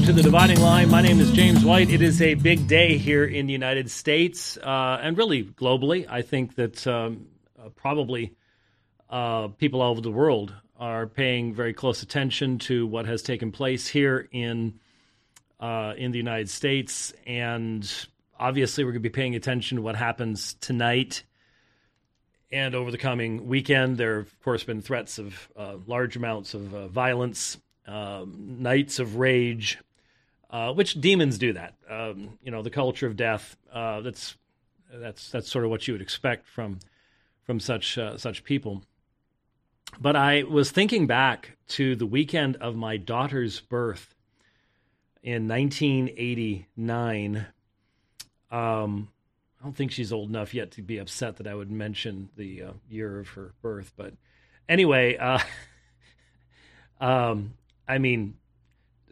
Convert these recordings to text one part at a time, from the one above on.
Welcome to the Dividing Line. My name is James White. It is a big day here in the United States uh, and really globally. I think that um, uh, probably uh, people all over the world are paying very close attention to what has taken place here in uh, in the United States, and obviously we're going to be paying attention to what happens tonight and over the coming weekend. There have, of course, been threats of uh, large amounts of uh, violence um, nights of rage, uh, which demons do that. Um, you know, the culture of death. Uh, that's that's that's sort of what you would expect from from such uh, such people. But I was thinking back to the weekend of my daughter's birth in 1989. Um, I don't think she's old enough yet to be upset that I would mention the uh, year of her birth, but anyway, uh, um, I mean,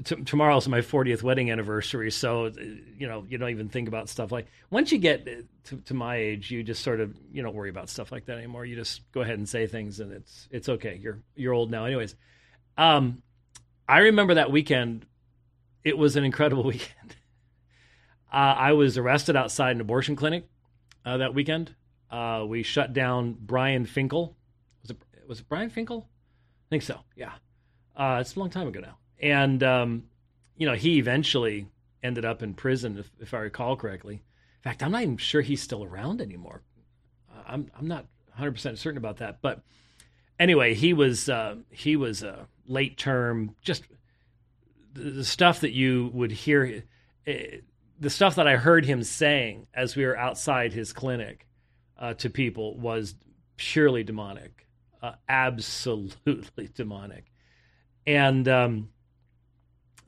t- tomorrow's my 40th wedding anniversary, so you know you don't even think about stuff like. Once you get to, to, my age, you just sort of you don't worry about stuff like that anymore. You just go ahead and say things, and it's it's okay. You're you're old now, anyways. Um, I remember that weekend. It was an incredible weekend. Uh, I was arrested outside an abortion clinic uh, that weekend. Uh, we shut down Brian Finkel. Was it was it Brian Finkel? I think so. Yeah. Uh, it's a long time ago now, and um, you know he eventually ended up in prison, if, if, I recall correctly. In fact, I'm not even sure he's still around anymore. I'm I'm not 100 percent certain about that, but anyway, he was uh, he was a late term, just the, stuff that you would hear, uh, the stuff that I heard him saying as we were outside his clinic uh, to people was purely demonic, uh, absolutely demonic and um,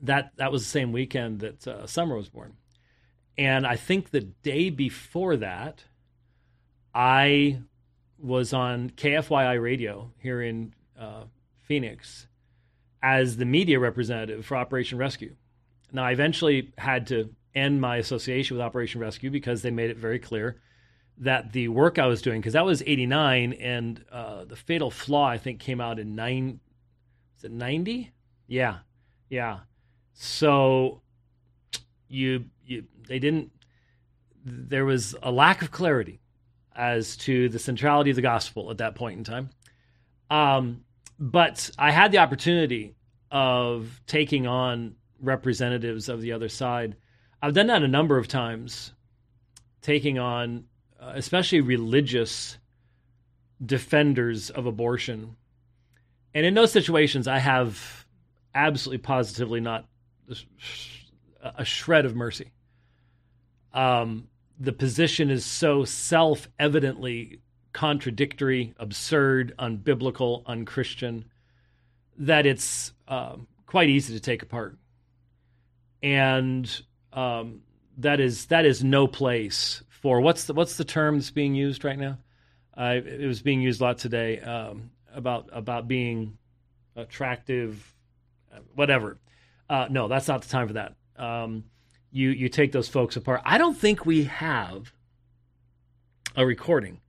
that that was the same weekend that uh, Summer was born. And I think the day before that, I was on KFYI radio here in uh, Phoenix as the media representative for Operation Rescue. Now, I eventually had to end my association with Operation Rescue because they made it very clear that the work I was doing, because that was 89, and uh, the Fatal Flaw, I think, came out in nine, is it 90? Yeah. Yeah. So you you they didn't there was a lack of clarity as to the centrality of the gospel at that point in time. Um, but I had the opportunity of taking on representatives of the other side. I've done that a number of times, taking on uh, especially religious defenders of abortion and in those situations, I have absolutely positively not a shred of mercy. Um, the position is so self evidently contradictory, absurd, unbiblical, unchristian that it's um, quite easy to take apart. And um, that is that is no place for what's the what's the term that's being used right now? Uh, it was being used a lot today. Um, about about being attractive, whatever. Uh, no, that's not the time for that. Um, you you take those folks apart. I don't think we have a recording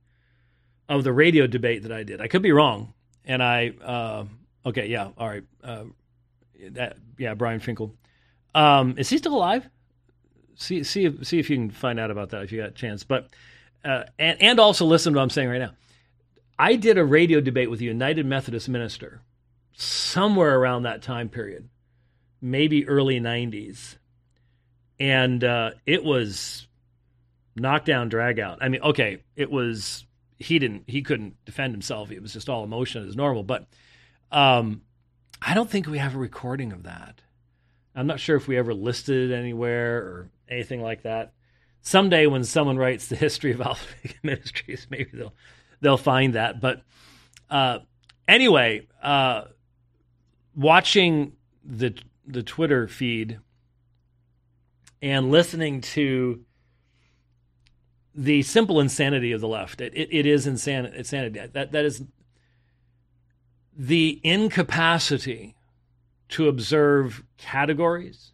of the radio debate that I did. I could be wrong, and I uh, okay, yeah, all right, uh, that yeah, Brian Finkel. Um, is he still alive? See see if, see if you can find out about that if you got a chance. But uh, and and also listen to what I'm saying right now. I did a radio debate with a United Methodist minister somewhere around that time period, maybe early 90s. And uh, it was knockdown, drag out. I mean, okay, it was, he didn't, he couldn't defend himself. It was just all emotion as normal. But um, I don't think we have a recording of that. I'm not sure if we ever listed it anywhere or anything like that. Someday, when someone writes the history of Alpha Ministries, maybe they'll they'll find that. But uh, anyway, uh, watching the the Twitter feed and listening to the simple insanity of the left. It, it, it is insanity. Insanity. That that is the incapacity to observe categories,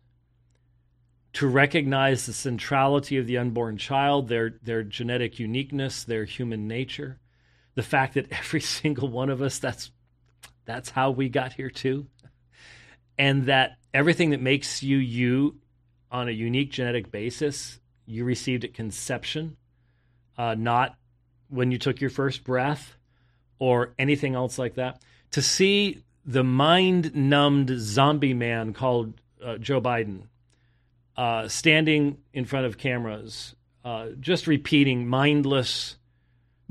to recognize the centrality of the unborn child, their their genetic uniqueness, their human nature, the fact that every single one of us that's that's how we got here too and that everything that makes you you on a unique genetic basis, you received at conception, uh, not when you took your first breath or anything else like that. To see the mind numbed zombie man called uh, Joe Biden uh, standing in front of cameras, uh, just repeating mindless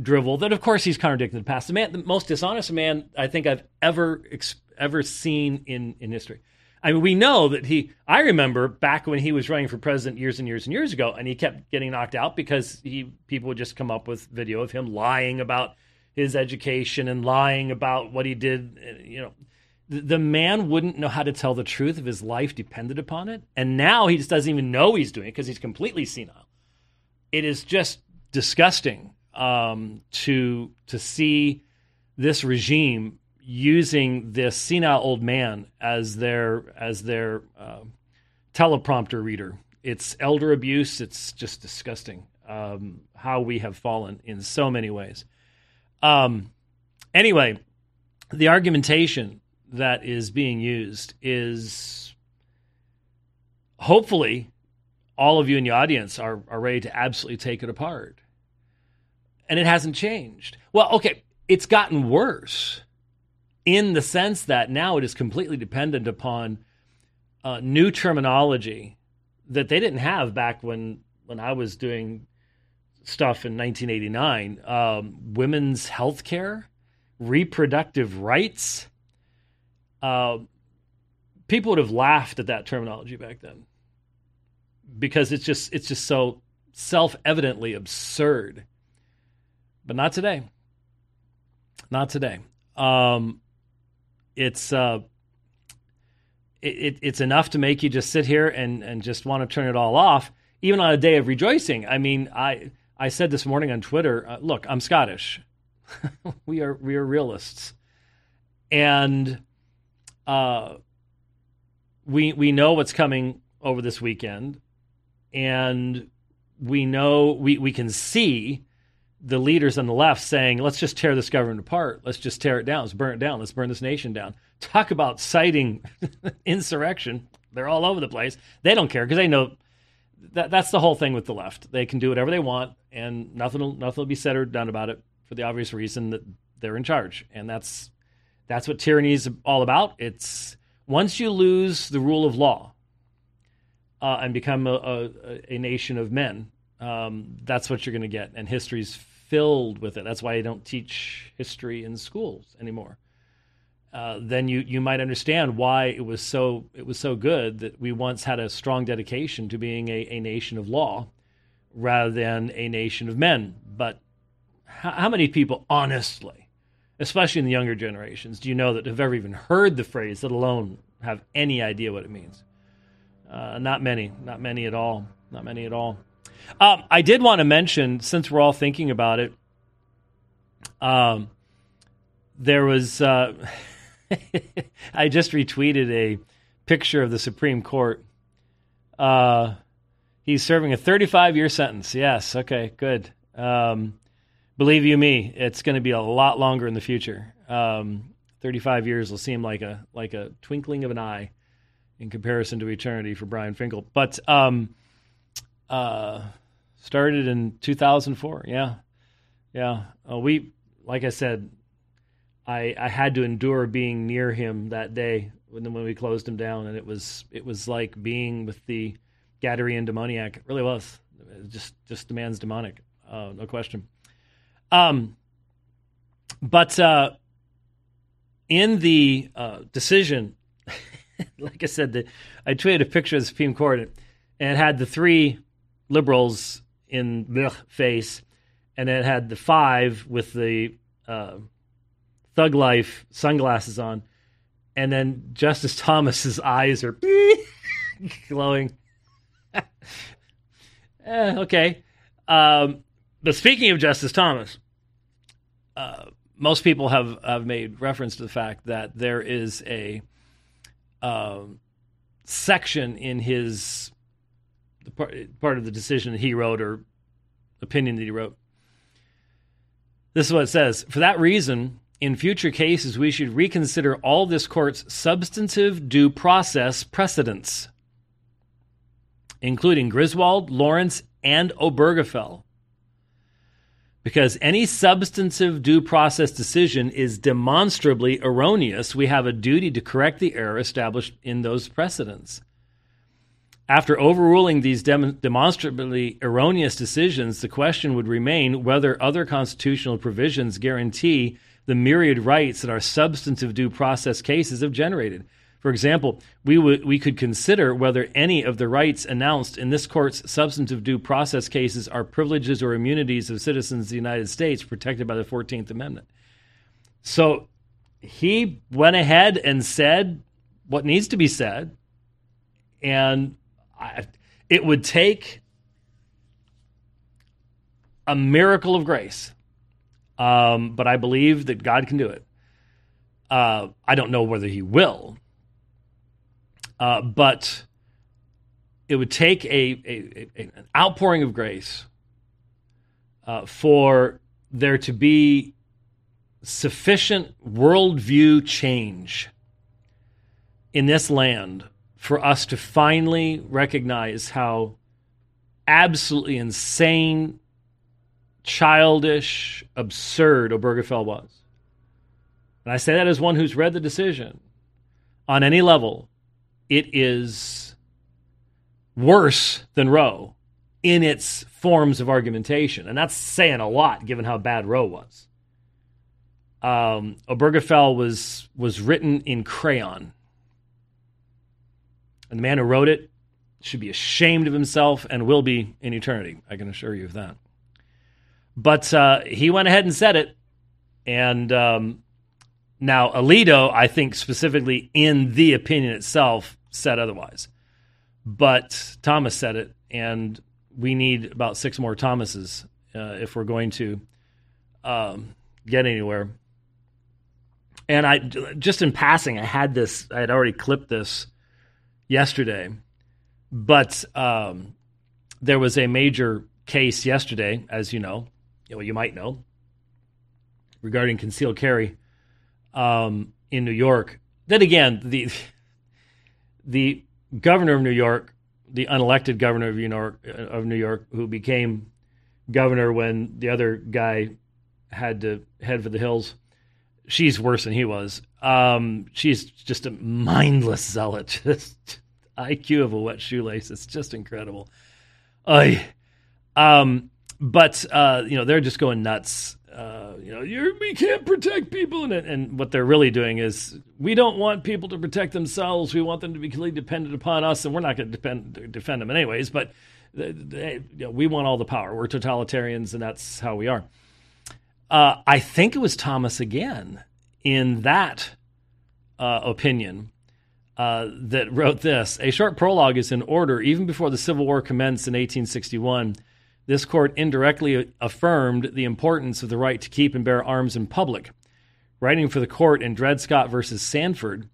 drivel that, of course, he's contradicting the past. The man, the most dishonest man I think I've ever ever seen in in history. I mean, we know that he. I remember back when he was running for president years and years and years ago, and he kept getting knocked out because he people would just come up with video of him lying about his education and lying about what he did. You know, the, the man wouldn't know how to tell the truth if his life depended upon it, and now he just doesn't even know he's doing it because he's completely senile. It is just disgusting um, to to see this regime using this senile old man as their as their uh, teleprompter reader. It's elder abuse. It's just disgusting um, how we have fallen in so many ways. Um, anyway, the argumentation that is being used is hopefully all of you in the audience are, are ready to absolutely take it apart. And it hasn't changed. Well, okay, it's gotten worse in the sense that now it is completely dependent upon uh, new terminology that they didn't have back when when I was doing stuff in 1989. Um, women's health care, reproductive rights. Uh, people would have laughed at that terminology back then because it's just it's just so self-evidently absurd. But not today. Not today. Um, it's uh, it, it's enough to make you just sit here and and just want to turn it all off, even on a day of rejoicing. I mean, I I said this morning on Twitter, uh, look, I'm Scottish. we are we are realists, and uh, we we know what's coming over this weekend, and we know we we can see the leaders on the left saying, let's just tear this government apart. Let's just tear it down. Let's burn it down. Let's burn this nation down. Talk about citing insurrection. They're all over the place. They don't care because they know that that's the whole thing with the left. They can do whatever they want, and nothing will, nothing will be said or done about it for the obvious reason that they're in charge. And that's that's what tyranny is all about. It's once you lose the rule of law uh, and become a, a, a nation of men, um, that's what you're going to get. And history's filled with it. That's why I don't teach history in schools anymore. Uh, then you you might understand why it was so it was so good that we once had a strong dedication to being a, a nation of law rather than a nation of men. But how, how many people, honestly, especially in the younger generations, do you know that have ever even heard the phrase, let alone have any idea what it means? Uh, not many, not many at all, not many at all. Um, I did want to mention, since we're all thinking about it, um, there was. Uh, I just retweeted a picture of the Supreme Court. Uh, he's serving a 35 year sentence. Yes. Okay. Good. Um, believe you me, it's going to be a lot longer in the future. Um, 35 years will seem like a like a twinkling of an eye in comparison to eternity for Brian Finkel. But um, uh, started in 2004. Yeah, yeah. Uh, we, like I said, I I had to endure being near him that day when when we closed him down, and it was it was like being with the Gadarene demoniac. It really was. It just just the man's demonic, uh, no question. Um, but uh, in the uh, decision, like I said, the, I tweeted a picture of the Supreme Court, and it had the three liberals in the face, and it had the five with the uh, thug life sunglasses on, and then Justice Thomas's eyes are glowing. eh, okay, um, but speaking of Justice Thomas, uh, most people have have made reference to the fact that there is a uh, section in his the part, part of the decision that he wrote or opinion that he wrote. This is what it says. For that reason, in future cases, we should reconsider all this court's substantive due process precedents, including Griswold, Lawrence, and Obergefell. Because any substantive due process decision is demonstrably erroneous, we have a duty to correct the error established in those precedents. After overruling these dem- demonstrably erroneous decisions, the question would remain whether other constitutional provisions guarantee the myriad rights that our substantive due process cases have generated. For example, we, would, we could consider whether any of the rights announced in this court's substantive due process cases are privileges or immunities of citizens of the United States protected by the 14th Amendment. So he went ahead and said what needs to be said, and I, it would take a miracle of grace. Um, but I believe that God can do it. Uh, I don't know whether He will, uh, but it would take a, a, a an outpouring of grace uh, for there to be sufficient worldview change in this land for us to finally recognize how absolutely insane, childish, absurd Obergefell was. And I say that as one who's read the decision on any level. It is worse than Roe in its forms of argumentation. And that's saying a lot given how bad Roe was. Um, Obergefell was was written in crayon and the man who wrote it should be ashamed of himself and will be in eternity. I can assure you of that. But uh, he went ahead and said it. And um, now, Alito, I think specifically in the opinion itself, said otherwise. But Thomas said it. And we need about six more Thomases uh, if we're going to um, get anywhere. And I just in passing, I had this, I had already clipped this yesterday, but um, there was a major case yesterday, as you know, well, you might know, regarding concealed carry um, in New York. Then again, the the governor of New York, the unelected governor of New York, of New York, who became governor when the other guy had to head for the hills. She's worse than he was. Um, she's just a mindless zealot. Just IQ of a wet shoelace. It's just incredible. I, um, but uh, you know they're just going nuts. Uh, you know, we can't protect people, and, and what they're really doing is we don't want people to protect themselves. We want them to be completely dependent upon us, and we're not going to defend defend them anyways. But they, they, you know, we want all the power. We're totalitarians, and that's how we are. Uh, I think it was Thomas again in that uh, opinion uh, that wrote this A short prologue is in order. Even before the Civil War commenced in 1861, this court indirectly affirmed the importance of the right to keep and bear arms in public. Writing for the court in Dred Scott versus Sandford,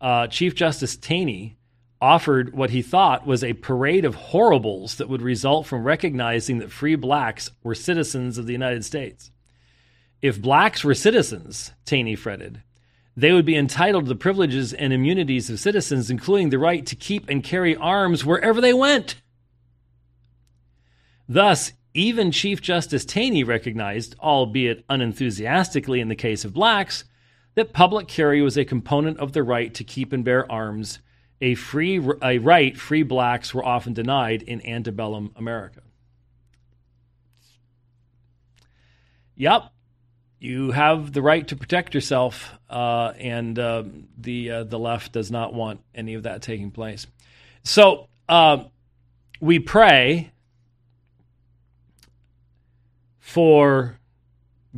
uh, Chief Justice Taney offered what he thought was a parade of horribles that would result from recognizing that free blacks were citizens of the United States. If blacks were citizens, Taney fretted, they would be entitled to the privileges and immunities of citizens, including the right to keep and carry arms wherever they went. Thus, even Chief Justice Taney recognized, albeit unenthusiastically in the case of blacks, that public carry was a component of the right to keep and bear arms, a free a right free blacks were often denied in antebellum America. Yep, you have the right to protect yourself, uh, and uh, the uh, the left does not want any of that taking place. So um, we pray for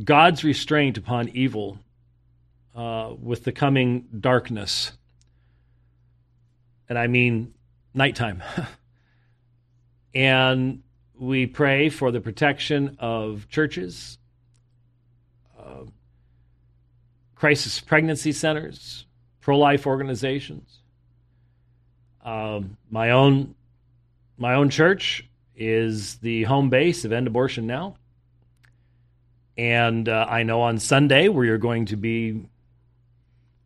God's restraint upon evil uh, with the coming darkness, and I mean nighttime. and we pray for the protection of churches crisis pregnancy centers, pro life organizations. Um, my own my own church is the home base of End Abortion Now. And uh, I know on Sunday where you're going to be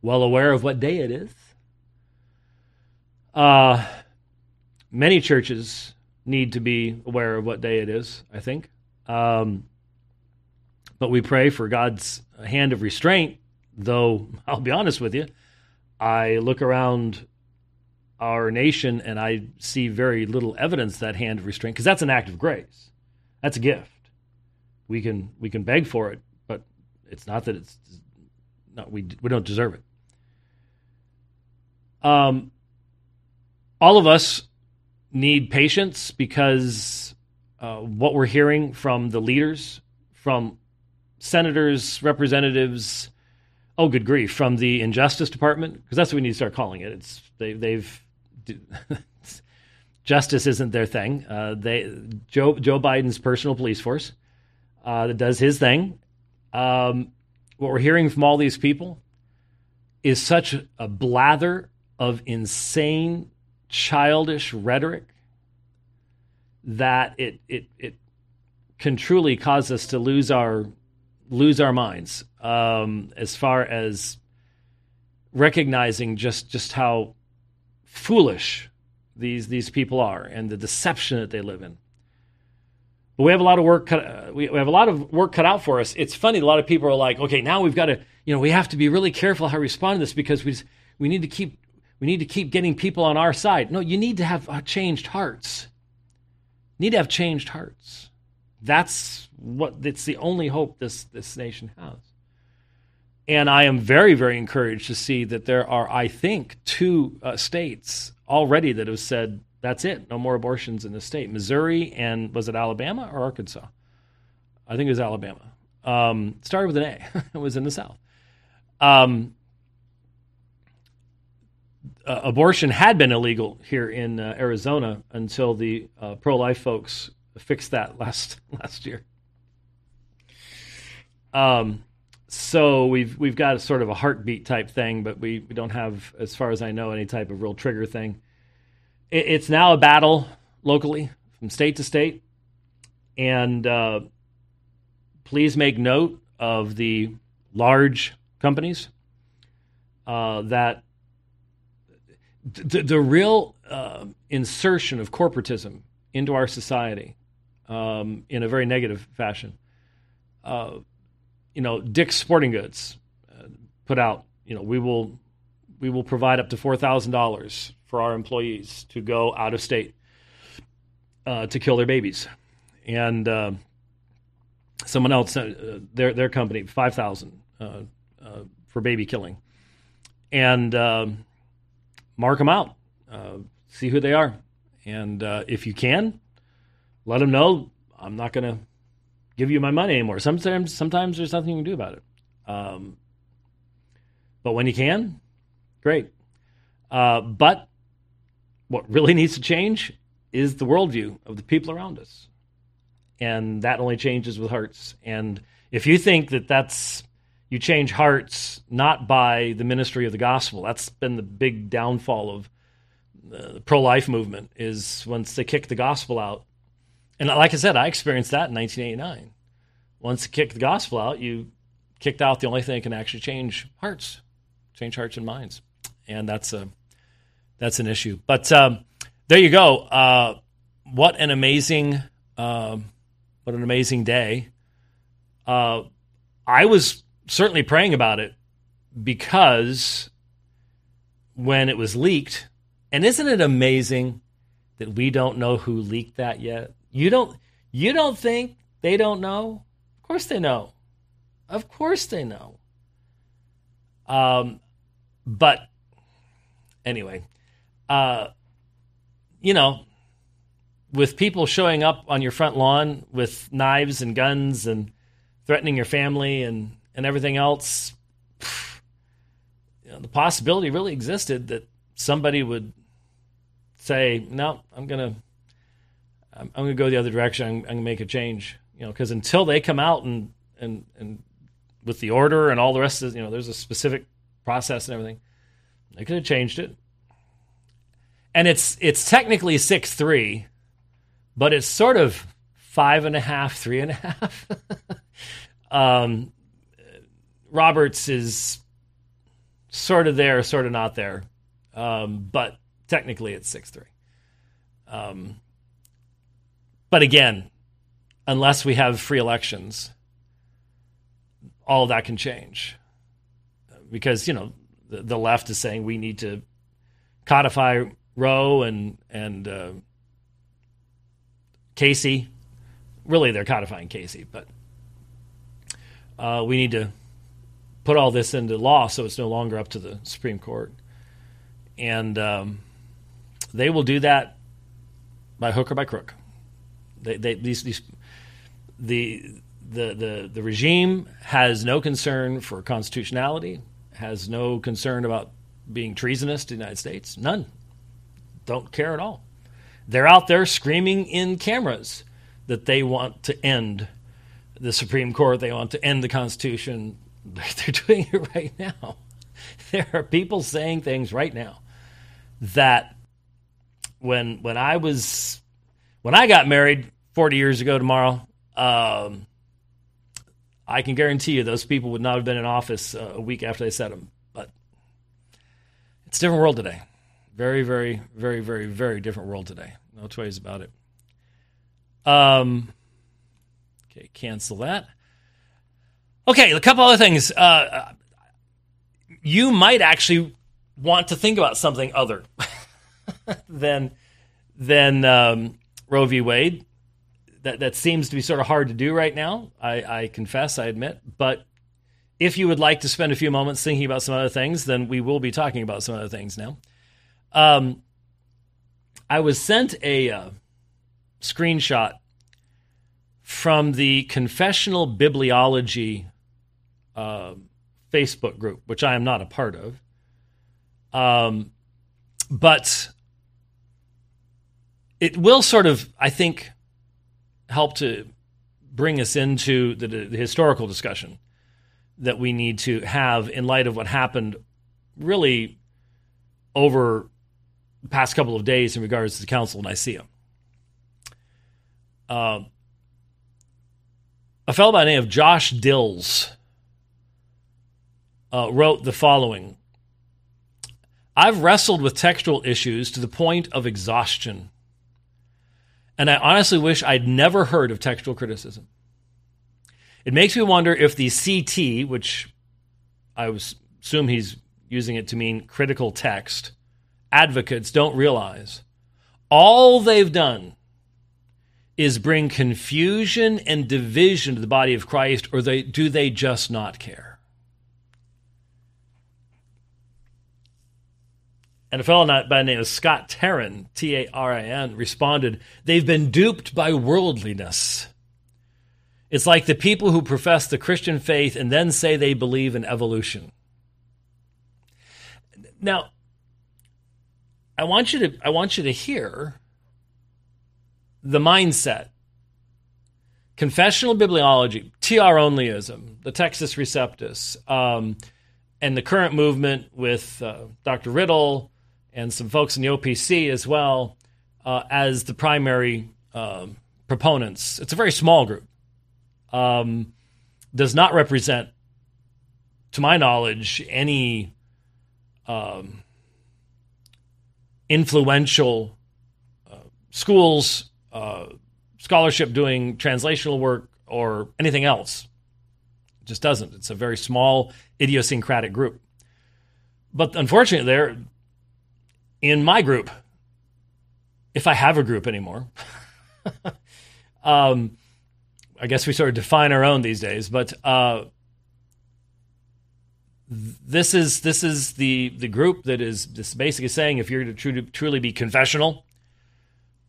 well aware of what day it is. Uh, many churches need to be aware of what day it is, I think. Um, but we pray for God's hand of restraint, though I'll be honest with you, I look around our nation and I see very little evidence that hand of restraint because that's an act of grace. That's a gift. We can we can beg for it, but it's not that it's not we we don't deserve it. Um, all of us need patience because uh, what we're hearing from the leaders, from senators, representatives, oh good grief, from the Injustice Department, because that's what we need to start calling it. It's they, they've justice isn't their thing. Uh, they Joe Joe Biden's personal police force uh, that does his thing. Um, what we're hearing from all these people is such a blather of insane, childish rhetoric that it it it can truly cause us to lose our lose our minds um, as far as recognizing just just how foolish these these people are and the deception that they live in. But we have a lot of work cut, uh, we, have a lot of work cut out for us. It's funny a lot of people are like, okay, now we've got to you know we have to be really careful how we respond to this because we just, we need to keep we need to keep getting people on our side. No, you need to have uh, changed hearts. Need to have changed hearts. That's what it's the only hope this this nation has. And I am very, very encouraged to see that there are, I think, two uh, states already that have said that's it, no more abortions in the state. Missouri and was it Alabama or Arkansas? I think it was Alabama. Um, started with an A. it was in the South. Um, uh, abortion had been illegal here in uh, Arizona until the uh, pro-life folks fixed that last last year. Um, so we've we've got a sort of a heartbeat type thing, but we, we don't have, as far as I know, any type of real trigger thing. It, it's now a battle locally from state to state, and uh, please make note of the large companies uh, that the, the real uh, insertion of corporatism into our society um, in a very negative fashion. Uh, you know, Dick's Sporting Goods uh, put out, you know, we will we will provide up to four thousand dollars for our employees to go out of state uh, to kill their babies, and uh, someone else, uh, their their company, five thousand uh, uh, for baby killing, and um, mark them out, see who they are, and if you can, let them know I'm not going to give you my money anymore. Sometimes, sometimes there's nothing you can do about it. Um, but when you can, great. Uh, but what really needs to change is the worldview of the people around us, and that only changes with hearts. And if you think that that's you change hearts not by the ministry of the gospel, that's been the big downfall of the pro-life movement. Is once they kick the gospel out, and like I said, I experienced that in 1989. Once you kick the gospel out, you kicked out the only thing that can actually change hearts, change hearts and minds, and that's a that's an issue. But um, there you go. Uh, what an amazing, uh, what an amazing day. Uh, I was certainly praying about it because when it was leaked, and isn't it amazing that we don't know who leaked that yet? You don't you don't think they don't know? Of course they know. Of course they know. Um but anyway, uh you know, with people showing up on your front lawn with knives and guns and threatening your family and and everything else, you know, the possibility really existed that somebody would say, "No, I'm going to I'm, I'm going to go the other direction. I'm, I'm going to make a change. You know, because until they come out and and and with the order and all the rest of you know, there's a specific process and everything. They could have changed it. And it's it's technically six three, but it's sort of five and a half, three and a half. Um, Roberts is sort of there, sort of not there, um, but technically it's six three. Um, but again, unless we have free elections, all that can change because you know the, the left is saying we need to codify Roe and and uh, Casey. Really, they're codifying Casey, but uh, we need to put all this into law so it's no longer up to the Supreme Court. And um, they will do that by hook or by crook. They, they, these, these, the, the, the, the regime has no concern for constitutionality, has no concern about being treasonous to the United States. None. Don't care at all. They're out there screaming in cameras that they want to end the Supreme Court, they want to end the Constitution. They're doing it right now. There are people saying things right now that when when I was when I got married 40 years ago tomorrow, um, I can guarantee you those people would not have been in office uh, a week after they said them. But it's a different world today. Very, very, very, very, very different world today. No two ways about it. Um, okay, cancel that. Okay, a couple other things. Uh, you might actually want to think about something other than than um, Roe v. Wade. That that seems to be sort of hard to do right now. I, I confess, I admit. But if you would like to spend a few moments thinking about some other things, then we will be talking about some other things now. Um, I was sent a uh, screenshot from the Confessional Bibliology uh, Facebook group, which I am not a part of. Um, but it will sort of, I think, help to bring us into the, the historical discussion that we need to have in light of what happened really over the past couple of days in regards to the Council of Nicaea. Uh, a fellow by the name of Josh Dills uh, wrote the following I've wrestled with textual issues to the point of exhaustion. And I honestly wish I'd never heard of textual criticism. It makes me wonder if the CT, which I assume he's using it to mean critical text, advocates don't realize all they've done is bring confusion and division to the body of Christ, or they, do they just not care? And a fellow by the name of Scott Tarin, T A R I N, responded, They've been duped by worldliness. It's like the people who profess the Christian faith and then say they believe in evolution. Now, I want you to I want you to hear the mindset, confessional bibliology, TR onlyism, the Textus Receptus, um, and the current movement with uh, Dr. Riddle and some folks in the OPC as well uh, as the primary uh, proponents. It's a very small group. Um, does not represent, to my knowledge, any um, influential uh, schools, uh, scholarship doing translational work, or anything else. It just doesn't. It's a very small, idiosyncratic group. But unfortunately, they're in my group, if I have a group anymore. um, I guess we sort of define our own these days, but uh, this is this is the the group that is just basically saying if you're to truly, truly be confessional,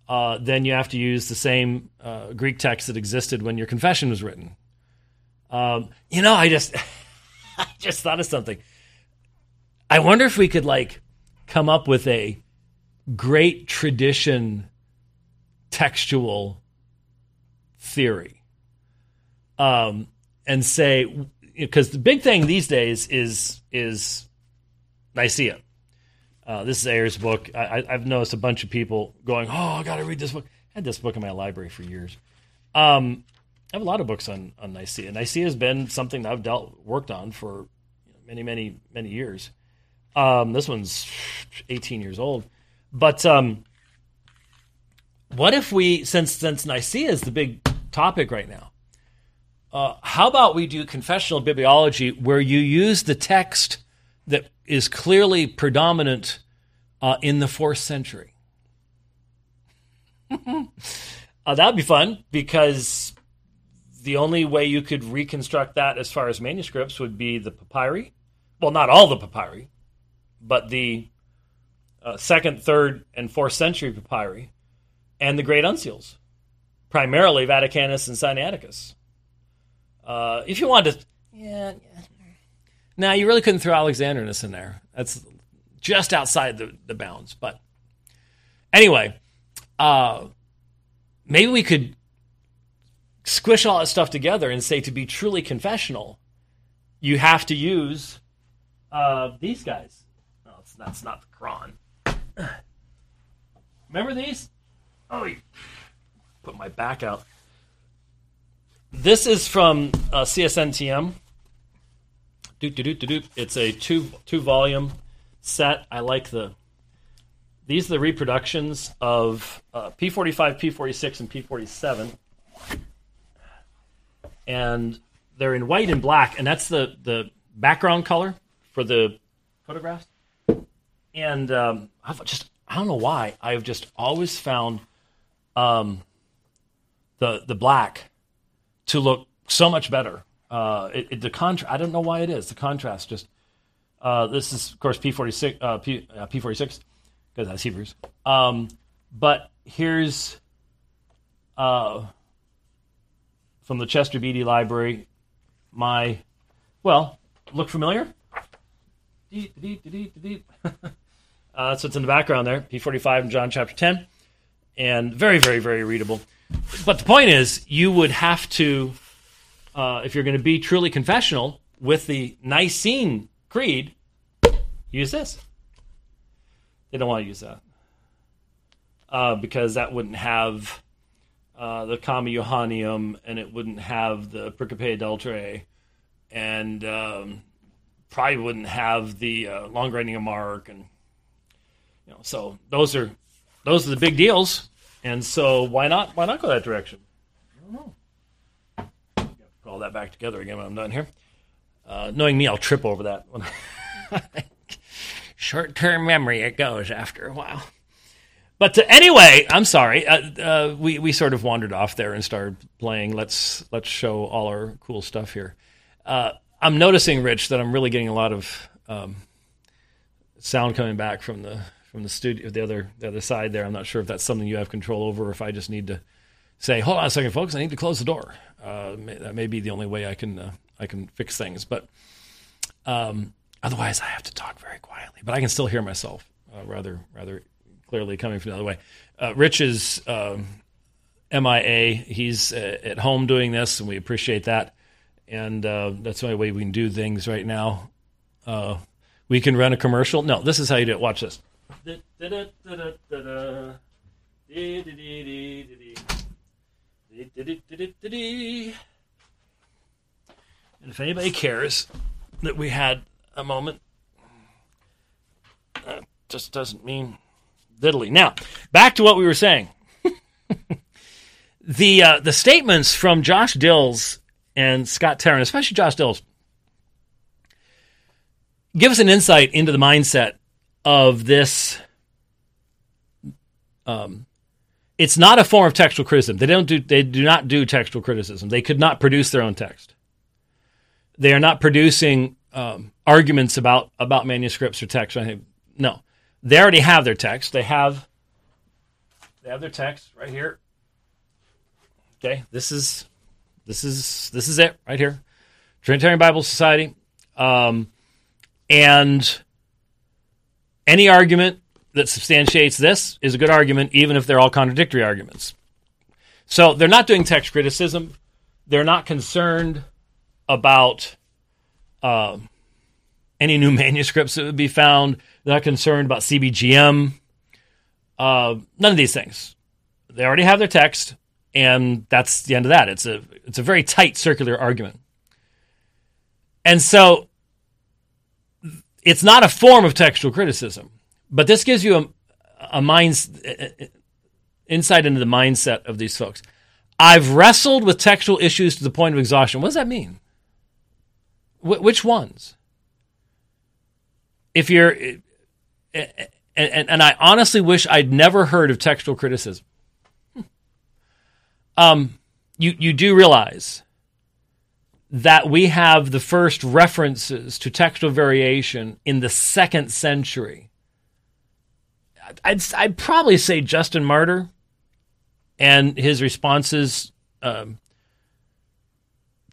uh, then you have to use the same uh, Greek text that existed when your confession was written. Um, you know, I just I just thought of something. I wonder if we could like come up with a great tradition textual theory um, and say because the big thing these days is is Nicaea. Uh, this is Ayres' book. I, have noticed a bunch of people going, "Oh, I got to read this book." I had this book in my library for years. Um, I have a lot of books on on Nicaea. Nicaea has been something that I've dealt worked on for many, many, many years. Um, this one's 18 years old, but um, what if we, since since Nicaea is the big topic right now, uh, how about we do confessional bibliology where you use the text that is clearly predominant uh, in the fourth century? uh, that'd be fun because the only way you could reconstruct that as far as manuscripts would be the papyri. Well, not all the papyri, but the uh, second, third, and fourth century papyri and the great uncials, primarily Vaticanus and Sinaiticus. Uh, if you wanted to, yeah, yeah. Now, you really couldn't throw Alexandrinus in there. That's just outside the, the bounds. But anyway, uh, maybe we could squish all that stuff together and say to be truly confessional, you have to use uh, these guys. That's not the Quran. Remember these? Oh, put my back out. This is from uh, CSNTM. Doot, doot, doot, doot. It's a two two volume set. I like the. These are the reproductions of uh, P45, P46, and P47 and they're in white and black, and that's the the background color for the photographs. And um, I've just I don't know why I've just always found um, the the black to look so much better. Uh, it, it, the contrast I don't know why it is the contrast just. Uh, this is of course P forty six uh, P uh, forty six because that's Hebrews. Um, but here's uh, from the Chester Beatty Library. My, well, look familiar? uh, so it's in the background there, P45 in John chapter 10. And very, very, very readable. But the point is, you would have to, uh, if you're going to be truly confessional with the Nicene Creed, use this. They don't want to use that. Uh, because that wouldn't have uh, the Comma Johanneum and it wouldn't have the Pericope Adulterae, and um, probably wouldn't have the uh, long writing Mark, and you know, so those are those are the big deals, and so why not why not go that direction? I don't know. Put all that back together again when I'm done here. Uh, knowing me, I'll trip over that. one. Short term memory, it goes after a while. But anyway, I'm sorry. Uh, uh, we we sort of wandered off there and started playing. Let's let's show all our cool stuff here. Uh, I'm noticing, Rich, that I'm really getting a lot of um, sound coming back from the from the studio, the other the other side there. I'm not sure if that's something you have control over, or if I just need to say, "Hold on a second, folks, I need to close the door." Uh, that may be the only way I can uh, I can fix things, but um, otherwise, I have to talk very quietly. But I can still hear myself rather rather clearly coming from the other way. Uh, Rich is uh, MIA. He's uh, at home doing this, and we appreciate that. And uh, that's the only way we can do things right now. Uh, we can run a commercial. No, this is how you do it. Watch this. And if anybody cares that we had a moment, that just doesn't mean diddly. Now, back to what we were saying. the uh, the statements from Josh Dills and Scott Tarin, especially Josh Dills, give us an insight into the mindset of this. Um, it's not a form of textual criticism. They don't do they do not do textual criticism. They could not produce their own text. They are not producing um, arguments about about manuscripts or text or anything. No, they already have their text. They have they have their text right here. Okay, this is this is this is it right here. Trinitarian Bible Society. Um, and any argument that substantiates this is a good argument, even if they're all contradictory arguments. So they're not doing text criticism. They're not concerned about uh, any new manuscripts that would be found. They're not concerned about CBGM. Uh, none of these things. They already have their text, and that's the end of that. It's a it's a very tight circular argument. And so it's not a form of textual criticism, but this gives you a, a mind insight into the mindset of these folks. I've wrestled with textual issues to the point of exhaustion. What does that mean? Wh- which ones? If you're, and, and, and, I honestly wish I'd never heard of textual criticism. Hmm. Um, you you do realize that we have the first references to textual variation in the second century. I'd, I'd probably say Justin Martyr and his responses um,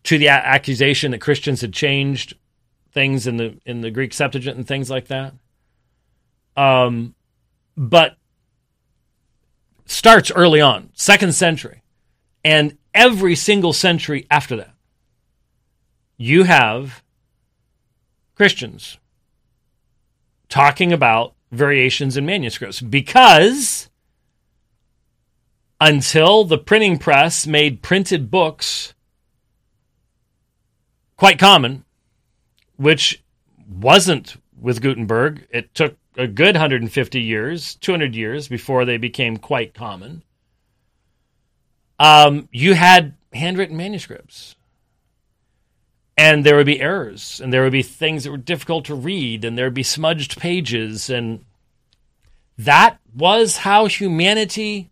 to the accusation that Christians had changed things in the in the Greek Septuagint and things like that. Um, but starts early on, second century, and every single century after that you have Christians talking about variations in manuscripts because until the printing press made printed books quite common, which wasn't with Gutenberg. It took a good 150 years, 200 years before they became quite common. Um, you had handwritten manuscripts and there would be errors and there would be things that were difficult to read and there would be smudged pages and that was how humanity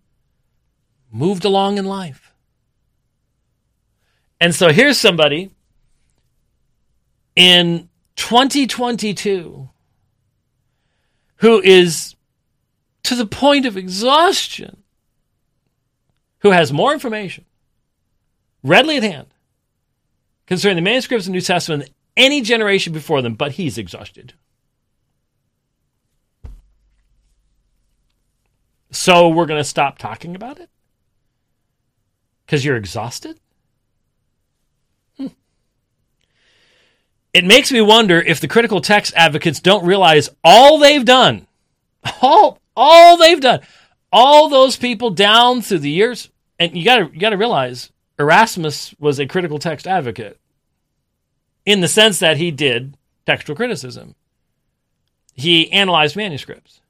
moved along in life. And so here's somebody in 2022 who is to the point of exhaustion who has more information readily at hand concerning the manuscripts of the New Testament any generation before them, but he's exhausted. So we're going to stop talking about it? Because you're exhausted? Hmm. It makes me wonder if the critical text advocates don't realize all they've done, all, all they've done, all those people down through the years, and you got to you got to realize Erasmus was a critical text advocate in the sense that he did textual criticism. He analyzed manuscripts.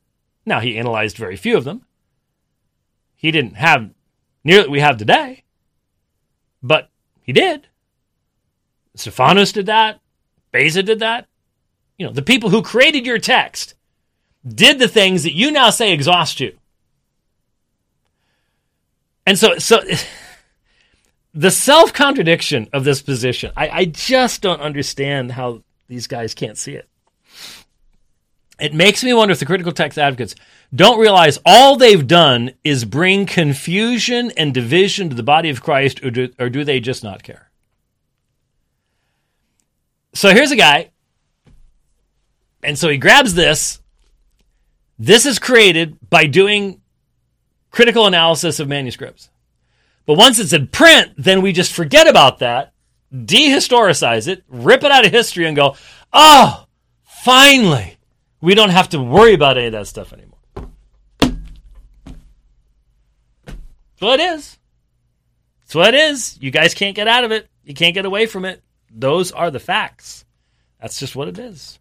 Now, he analyzed very few of them. He didn't have nearly we have today, but he did. Stephanus did that. Beza did that. You know, the people who created your text did the things that you now say exhaust you. And so, so the self contradiction of this position, I, I just don't understand how these guys can't see it. It makes me wonder if the critical text advocates don't realize all they've done is bring confusion and division to the body of Christ, or do, or do they just not care? So here's a guy, and so he grabs this. This is created by doing critical analysis of manuscripts. But once it's in print, then we just forget about that, dehistoricize it, rip it out of history, and go, oh, finally, we don't have to worry about any of that stuff anymore. What it is. That's what it is. You guys can't get out of it. You can't get away from it. Those are the facts. That's just what it is.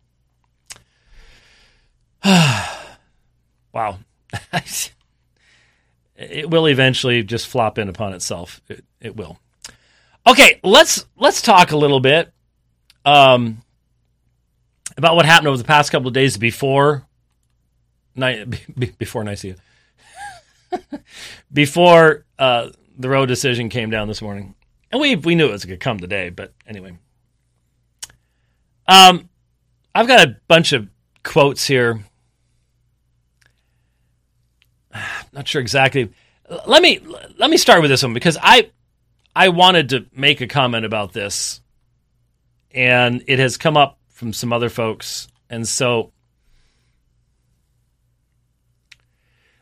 wow. it will eventually just flop in upon itself. It, it will. Okay, let's let's talk a little bit um, about what happened over the past couple of days before night before Nicaea, before uh, the Roe decision came down this morning, and we we knew it was going to come today. But anyway, um, I've got a bunch of quotes here not sure exactly. Let me let me start with this one because I I wanted to make a comment about this, and it has come up from some other folks, and so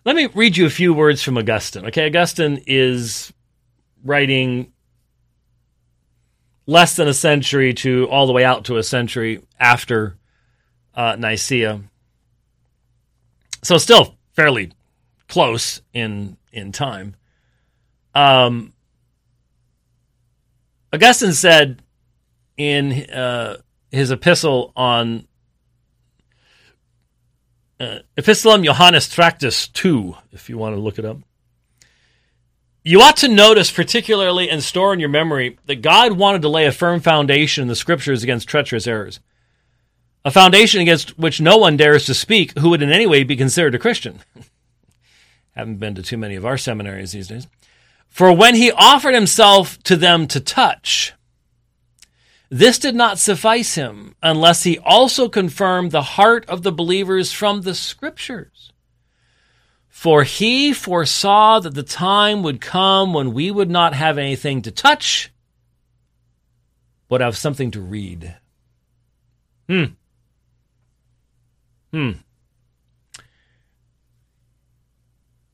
let me read you a few words from Augustine. Okay, Augustine is writing less than a century to all the way out to a century after uh, Nicaea. So still fairly close in in time. Um, Augustine said in uh, his epistle on uh, Epistolum Johannes Tractus 2, if you want to look it up. You ought to notice, particularly and store in your memory, that God wanted to lay a firm foundation in the scriptures against treacherous errors. A foundation against which no one dares to speak who would in any way be considered a Christian. Haven't been to too many of our seminaries these days. For when he offered himself to them to touch, this did not suffice him unless he also confirmed the heart of the believers from the scriptures. For he foresaw that the time would come when we would not have anything to touch, but have something to read. Hmm. Hmm.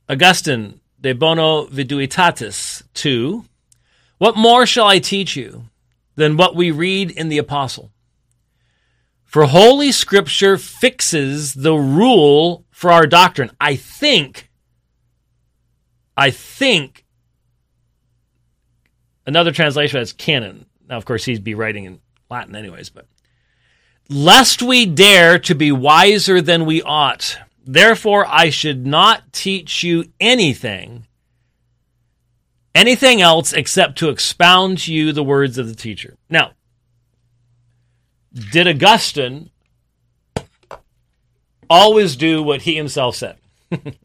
Augustine, De Bono Viduitatis 2. What more shall I teach you than what we read in the Apostle? For Holy Scripture fixes the rule for our doctrine. I think, I think, another translation is canon. Now, of course, he'd be writing in Latin anyways, but lest we dare to be wiser than we ought Therefore, I should not teach you anything, anything else except to expound to you the words of the teacher. Now, did Augustine always do what he himself said?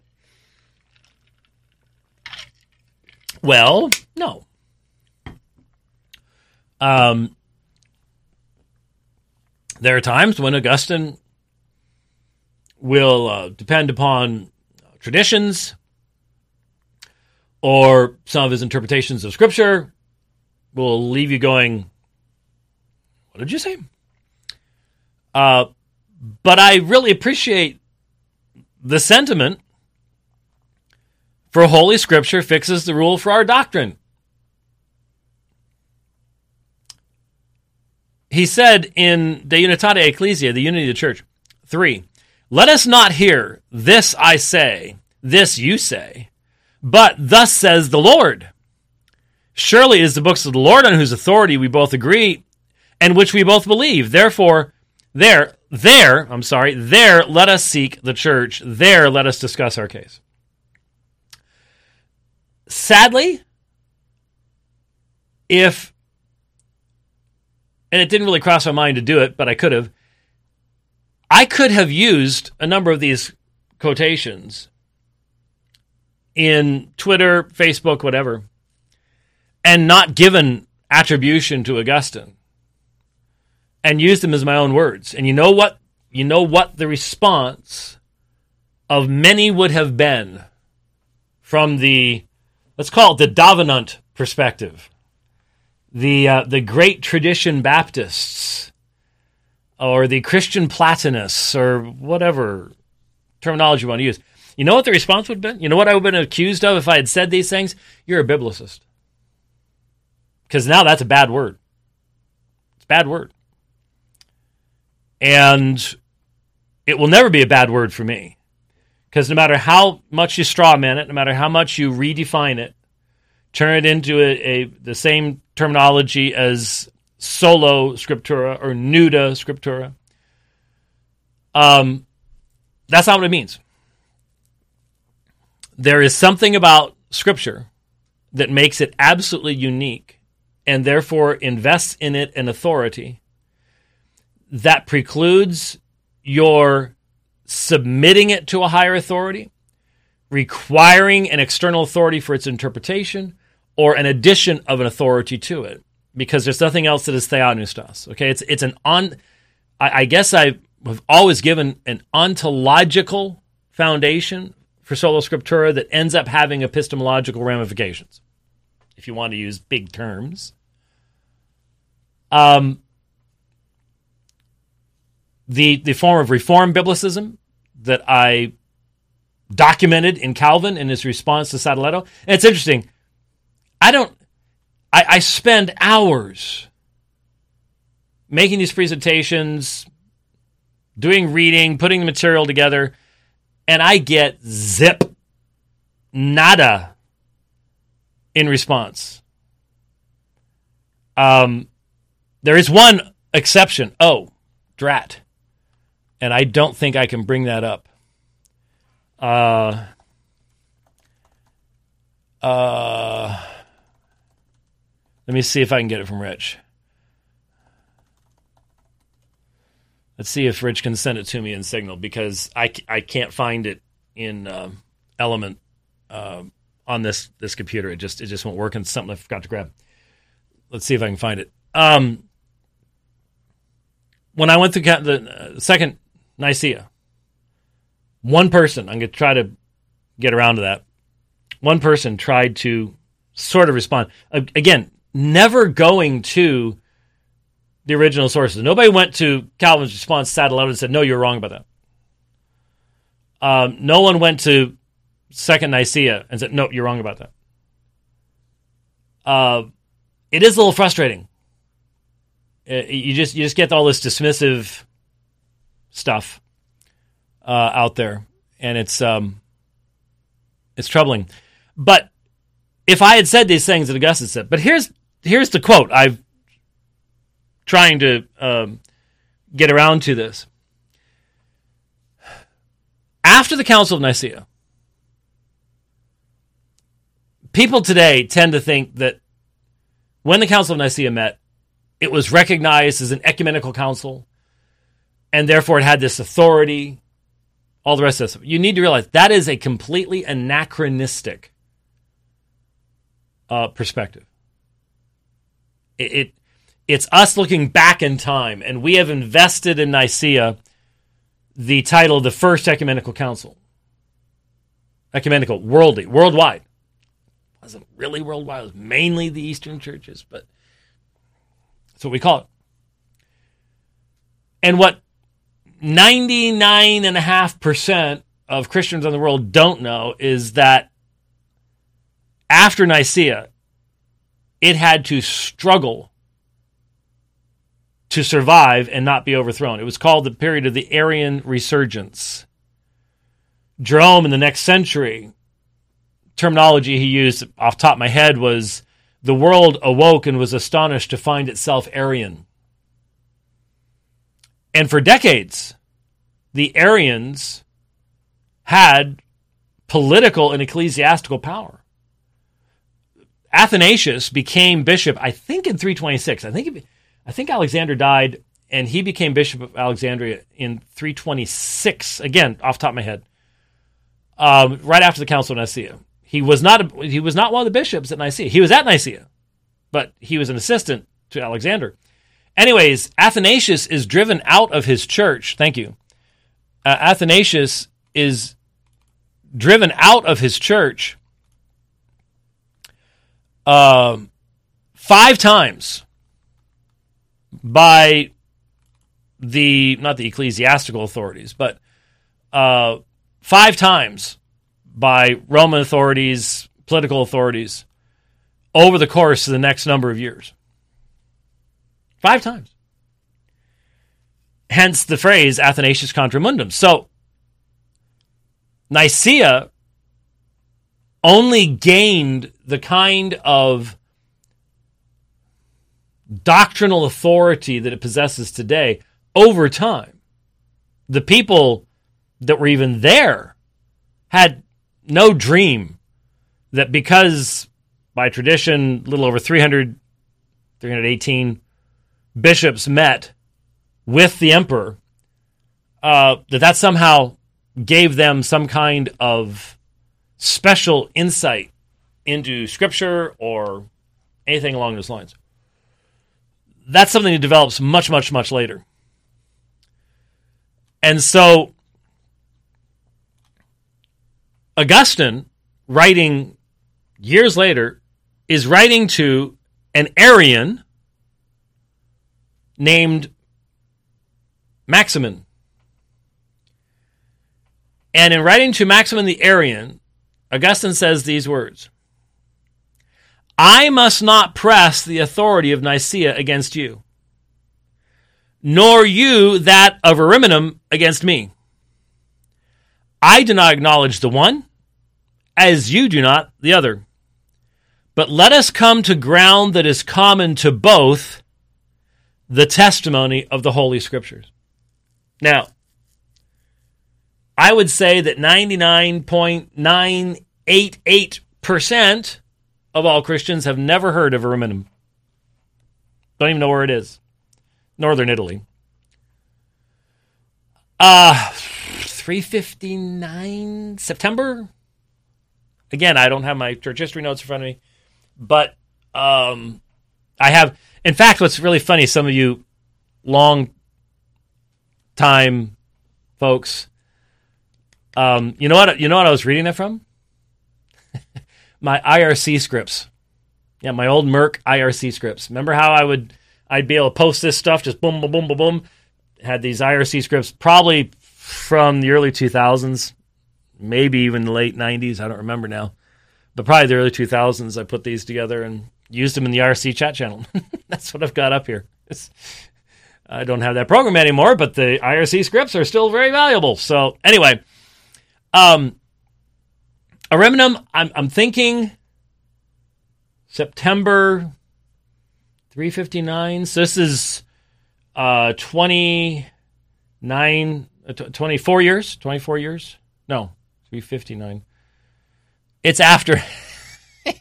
well, no. Um, there are times when Augustine will uh, depend upon traditions or some of his interpretations of scripture will leave you going, What did you say? Uh, but I really appreciate the sentiment for Holy Scripture fixes the rule for our doctrine. He said in De Unitate Ecclesia, the unity of the church, 3, let us not hear, This I say, this you say, but thus says the Lord. Surely it is the books of the Lord on whose authority we both agree and which we both believe. Therefore, there, there, I'm sorry, there let us seek the church. There let us discuss our case. Sadly, if, and it didn't really cross my mind to do it, but I could have, I could have used a number of these quotations in Twitter, Facebook, whatever, and not given attribution to Augustine and used them as my own words. And you know what? You know what the response of many would have been from the, let's call it the Davenant perspective, the, uh, the great tradition Baptists or the Christian Platonists or whatever terminology you want to use. You know what the response would have been? You know what I would have been accused of if I had said these things? You're a biblicist. Because now that's a bad word. It's a bad word. And it will never be a bad word for me. Because no matter how much you strawman it, no matter how much you redefine it, turn it into a, a the same terminology as solo scriptura or nuda scriptura. Um, that's not what it means. There is something about scripture that makes it absolutely unique and therefore invests in it an authority that precludes your submitting it to a higher authority, requiring an external authority for its interpretation, or an addition of an authority to it because there's nothing else that is theopneustos. Okay, it's it's an on. I, I guess I have always given an ontological foundation for sola scriptura that ends up having epistemological ramifications. If you want to use big terms, um, the the form of reform biblicism that I documented in Calvin in his response to Sadoleto. It's interesting. I don't I, I spend hours making these presentations, doing reading, putting the material together, and I get zip, nada in response. Um, there is one exception. Oh, drat. And I don't think I can bring that up. Uh, uh, let me see if I can get it from Rich. Let's see if Rich can send it to me in Signal because I, I can't find it in uh, Element uh, on this this computer. It just it just won't work, and something I forgot to grab. Let's see if I can find it. Um, when I went through the uh, second Nicaea, one person, I'm going to try to get around to that. One person tried to sort of respond. Again, never going to the original sources. Nobody went to Calvin's response, aloud, and said, No, you're wrong about that. Um, no one went to Second Nicaea and said, No, you're wrong about that. Uh, it is a little frustrating. Uh, you just you just get all this dismissive stuff uh, out there, and it's um, it's troubling. But if I had said these things that Augustine said, but here's here's the quote. I've trying to um, get around to this. After the Council of Nicaea, people today tend to think that when the Council of Nicaea met, it was recognized as an ecumenical council, and therefore it had this authority, all the rest of this. You need to realize that is a completely anachronistic uh, perspective. It, it it's us looking back in time, and we have invested in Nicaea the title of the first ecumenical council. Ecumenical, worldly, worldwide. It wasn't really worldwide, it was mainly the Eastern churches, but that's what we call it. And what 99.5% of Christians in the world don't know is that after Nicaea, it had to struggle to survive and not be overthrown. It was called the period of the Arian resurgence. Jerome in the next century, terminology he used off top of my head was the world awoke and was astonished to find itself Arian. And for decades, the Arians had political and ecclesiastical power. Athanasius became bishop, I think, in 326. I think, I think Alexander died, and he became bishop of Alexandria in 326. Again, off top of my head, um, right after the Council of Nicaea. He was not a, he was not one of the bishops at Nicaea. He was at Nicaea, but he was an assistant to Alexander. Anyways, Athanasius is driven out of his church. Thank you. Uh, Athanasius is driven out of his church um, five times by the not the ecclesiastical authorities, but uh, five times by Roman authorities, political authorities, over the course of the next number of years. Five times. Hence the phrase Athanasius contra mundum. So, Nicaea only gained the kind of doctrinal authority that it possesses today over time. The people that were even there had no dream that because by tradition, a little over 300, 318 bishops met with the emperor, uh, that that somehow gave them some kind of special insight into scripture or anything along those lines. That's something that develops much, much, much later. And so Augustine, writing years later, is writing to an Arian named Maximin. And in writing to Maximin the Arian, Augustine says these words I must not press the authority of Nicaea against you, nor you that of Ariminum against me. I do not acknowledge the one, as you do not the other. But let us come to ground that is common to both the testimony of the Holy Scriptures. Now, I would say that 99.988% of all Christians have never heard of Ariminum. Don't even know where it is. Northern Italy. Uh 359 September. Again, I don't have my church history notes in front of me, but um, I have. In fact, what's really funny, some of you long time folks, um, you know what? You know what I was reading that from? my IRC scripts. Yeah, my old mIRC IRC scripts. Remember how I would I'd be able to post this stuff just boom boom boom boom boom. Had these IRC scripts probably from the early 2000s, maybe even the late 90s. I don't remember now, but probably the early 2000s. I put these together and used them in the IRC chat channel. That's what I've got up here. It's, I don't have that program anymore, but the IRC scripts are still very valuable. So anyway, um, Ariminum, I'm, I'm thinking September 359. So this is uh, 29 uh, 24 years, 24 years? No, 359. It's after.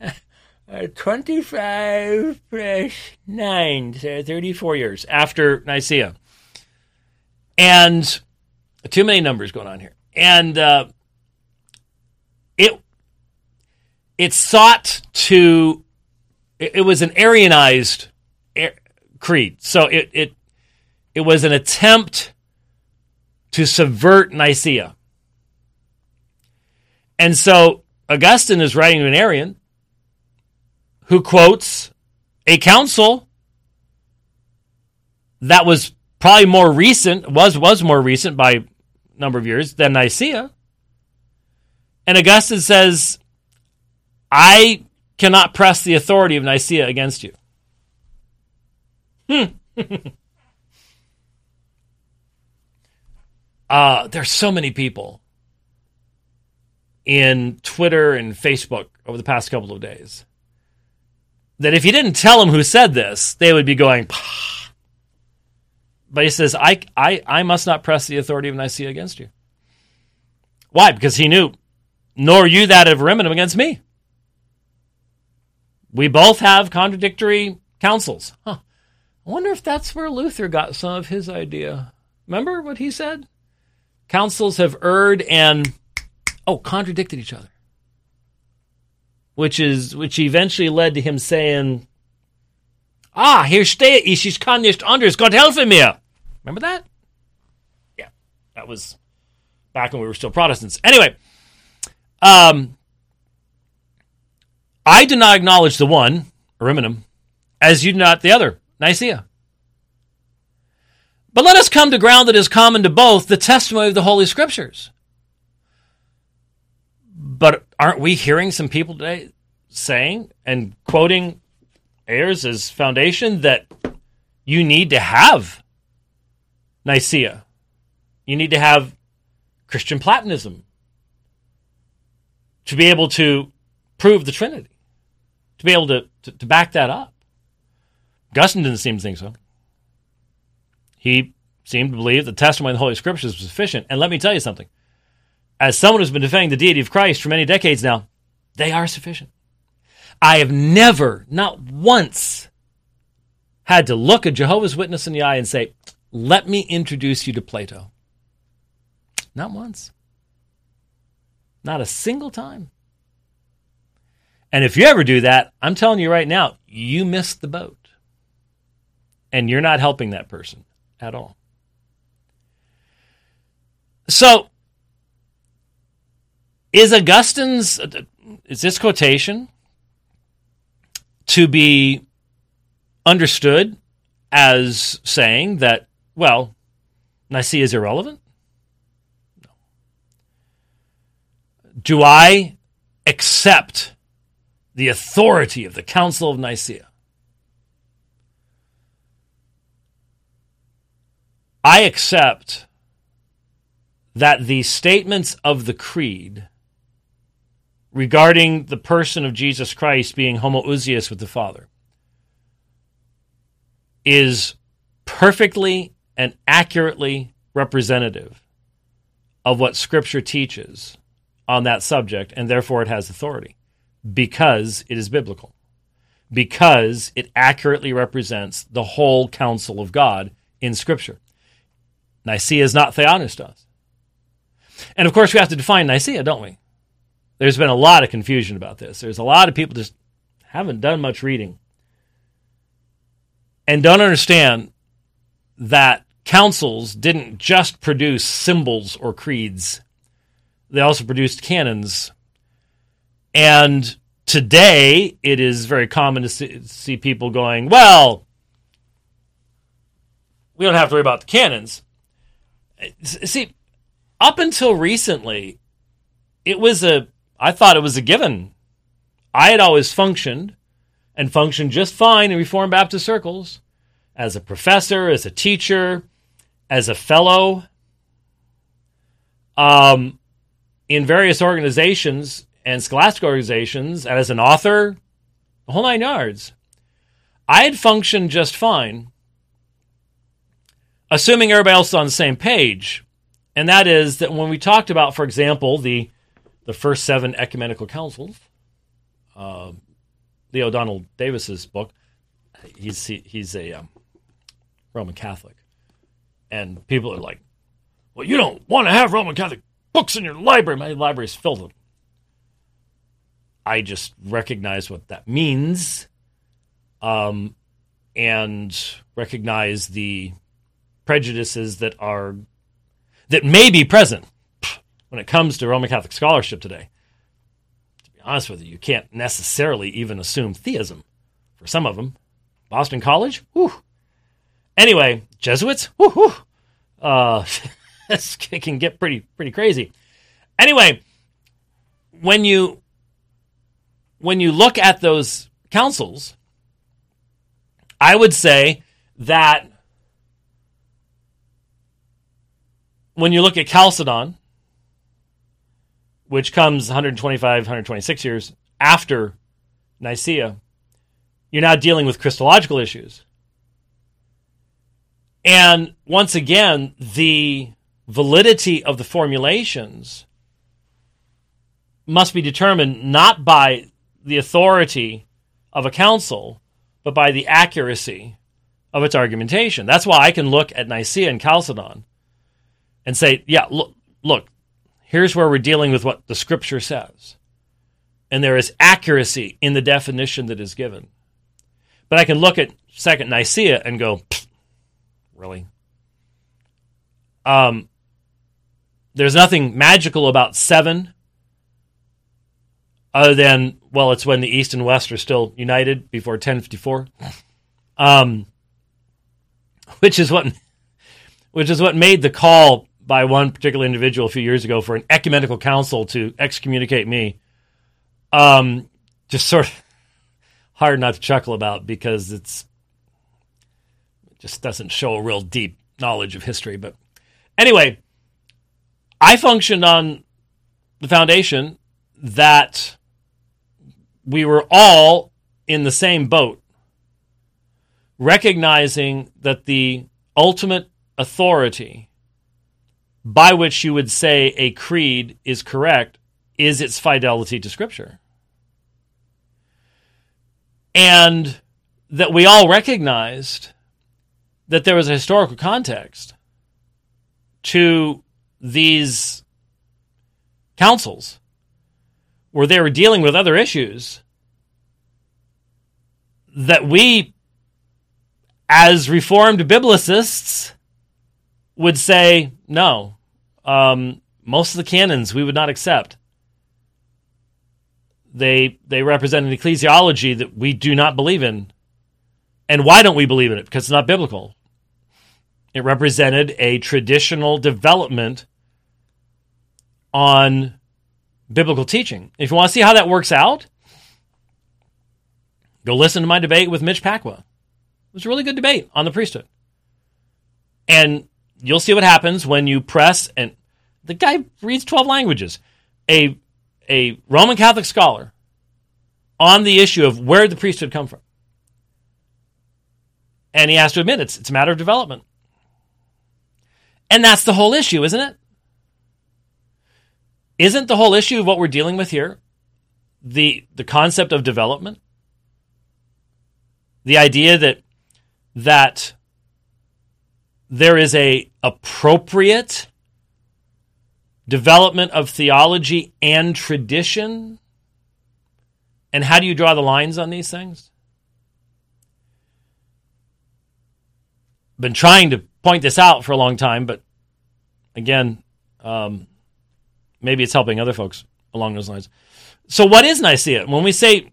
uh, 25 plus 9, so 34 years after Nicaea. And too many numbers going on here. And uh, it it sought to it, it was an Arianized creed. So it, it it was an attempt to subvert Nicaea. And so Augustine is writing to an Arian who quotes a council that was probably more recent, was was more recent by number of years than Nicaea. And Augustine says, I cannot press the authority of Nicaea against you. Hmm. Uh, there's so many people in Twitter and Facebook over the past couple of days that if you didn't tell them who said this, they would be going. Pah. But he says, I, I, I must not press the authority of Nicaea against you. Why? Because he knew, nor you that of Ariminum against me. We both have contradictory councils. Huh. I wonder if that's where Luther got some of his idea. Remember what he said? councils have erred and oh contradicted each other which is which eventually led to him saying ah here stehe ich ich kann nicht anders gott helfe mir remember that? Yeah. That was back when we were still protestants. Anyway um i do not acknowledge the one ariminum as you do not the other nicaea. But let us come to ground that is common to both the testimony of the Holy Scriptures. But aren't we hearing some people today saying and quoting Ayres as foundation that you need to have Nicaea? You need to have Christian Platonism to be able to prove the Trinity, to be able to, to, to back that up. Augustine didn't seem to think so. He seemed to believe the testimony of the Holy Scriptures was sufficient. And let me tell you something. As someone who's been defending the deity of Christ for many decades now, they are sufficient. I have never, not once, had to look a Jehovah's Witness in the eye and say, Let me introduce you to Plato. Not once. Not a single time. And if you ever do that, I'm telling you right now, you missed the boat. And you're not helping that person at all. So, is Augustine's, is this quotation to be understood as saying that, well, Nicaea is irrelevant? No. Do I accept the authority of the Council of Nicaea? I accept that the statements of the creed regarding the person of Jesus Christ being homoousios with the Father is perfectly and accurately representative of what Scripture teaches on that subject, and therefore it has authority because it is biblical, because it accurately represents the whole counsel of God in Scripture. Nicaea is not Theopneustos. And of course, we have to define Nicaea, don't we? There's been a lot of confusion about this. There's a lot of people just haven't done much reading and don't understand that councils didn't just produce symbols or creeds, they also produced canons. And today, it is very common to see, see people going, well, we don't have to worry about the canons. See, up until recently, it was a, I thought it was a given. I had always functioned and functioned just fine in Reformed Baptist circles as a professor, as a teacher, as a fellow um, in various organizations and scholastic organizations, and as an author, the whole nine yards. I had functioned just fine, assuming everybody else is on the same page. And that is that when we talked about, for example, the the first seven ecumenical councils, uh, Leo Donald Davis's book, he's he, he's a um, Roman Catholic. And people are like, well, you don't want to have Roman Catholic books in your library. My library is filled with them. I just recognize what that means um, and recognize the prejudices that are that may be present when it comes to Roman Catholic scholarship today. To be honest with you, you can't necessarily even assume theism for some of them. Boston College, whew, Anyway, Jesuits, whoo, uh, this can get pretty pretty crazy. Anyway, when you when you look at those councils, I would say that when you look at Chalcedon, which comes 125, 126 years after Nicaea, you're now dealing with Christological issues. And once again, the validity of the formulations must be determined not by the authority of a council, but by the accuracy of its argumentation. That's why I can look at Nicaea and Chalcedon and say, yeah, look, look, here's where we're dealing with what the scripture says. And there is accuracy in the definition that is given. But I can look at Second Nicaea and go, really. Um, there's nothing magical about seven, other than well, it's when the East and West are still united before 1054, um, which is what which is what made the call by one particular individual a few years ago for an ecumenical council to excommunicate me. Um, just sort of hard not to chuckle about because it's just doesn't show a real deep knowledge of history. But anyway, I functioned on the foundation that we were all in the same boat, recognizing that the ultimate authority by which you would say a creed is correct is its fidelity to Scripture. And that we all recognized that there was a historical context to these councils where they were dealing with other issues that we, as reformed biblicists, would say no. Um, most of the canons we would not accept. They they represent an ecclesiology that we do not believe in. And why don't we believe in it? Because it's not biblical. It represented a traditional development on biblical teaching. If you want to see how that works out, go listen to my debate with Mitch Pacwa. It was a really good debate on the priesthood. And you'll see what happens when you press and the guy reads 12 languages. A a Roman Catholic scholar on the issue of where the priesthood come from. And he has to admit it's, it's a matter of development. And that's the whole issue, isn't it? Isn't the whole issue of what we're dealing with here the, the concept of development? The idea that that there is a appropriate development of theology and tradition and how do you draw the lines on these things been trying to point this out for a long time but again um, maybe it's helping other folks along those lines so what is nicaea when we say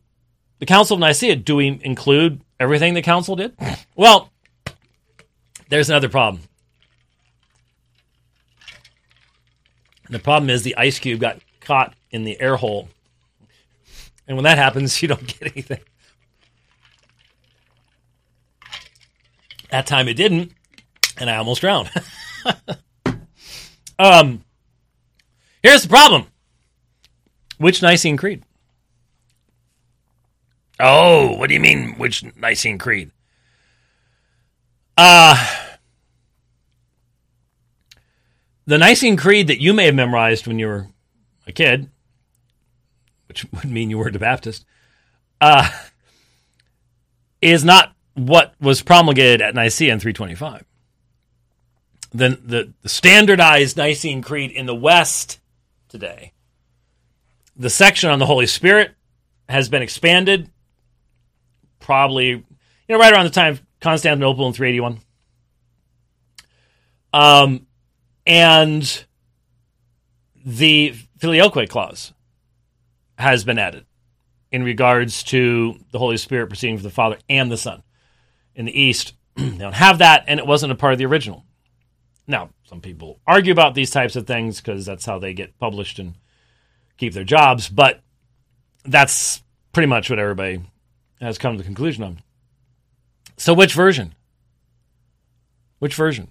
the council of nicaea do we include everything the council did well there's another problem. the problem is the ice cube got caught in the air hole. And when that happens, you don't get anything. That time it didn't, and I almost drowned. um, here's the problem. Which Nicene Creed? Oh, what do you mean, which Nicene Creed? Uh, the Nicene Creed that you may have memorized when you were a kid, which would mean you weren't a Baptist, uh, is not what was promulgated at Nicaea in 325. The, the, standardized Nicene Creed in the West today, the section on the Holy Spirit has been expanded, probably, you know, right around the time of Constantinople in 381. Um, and the filioque clause has been added in regards to the Holy Spirit proceeding from the Father and the Son. In the East, they don't have that, and it wasn't a part of the original. Now, some people argue about these types of things because that's how they get published and keep their jobs, but that's pretty much what everybody has come to the conclusion on. So, which version? Which version?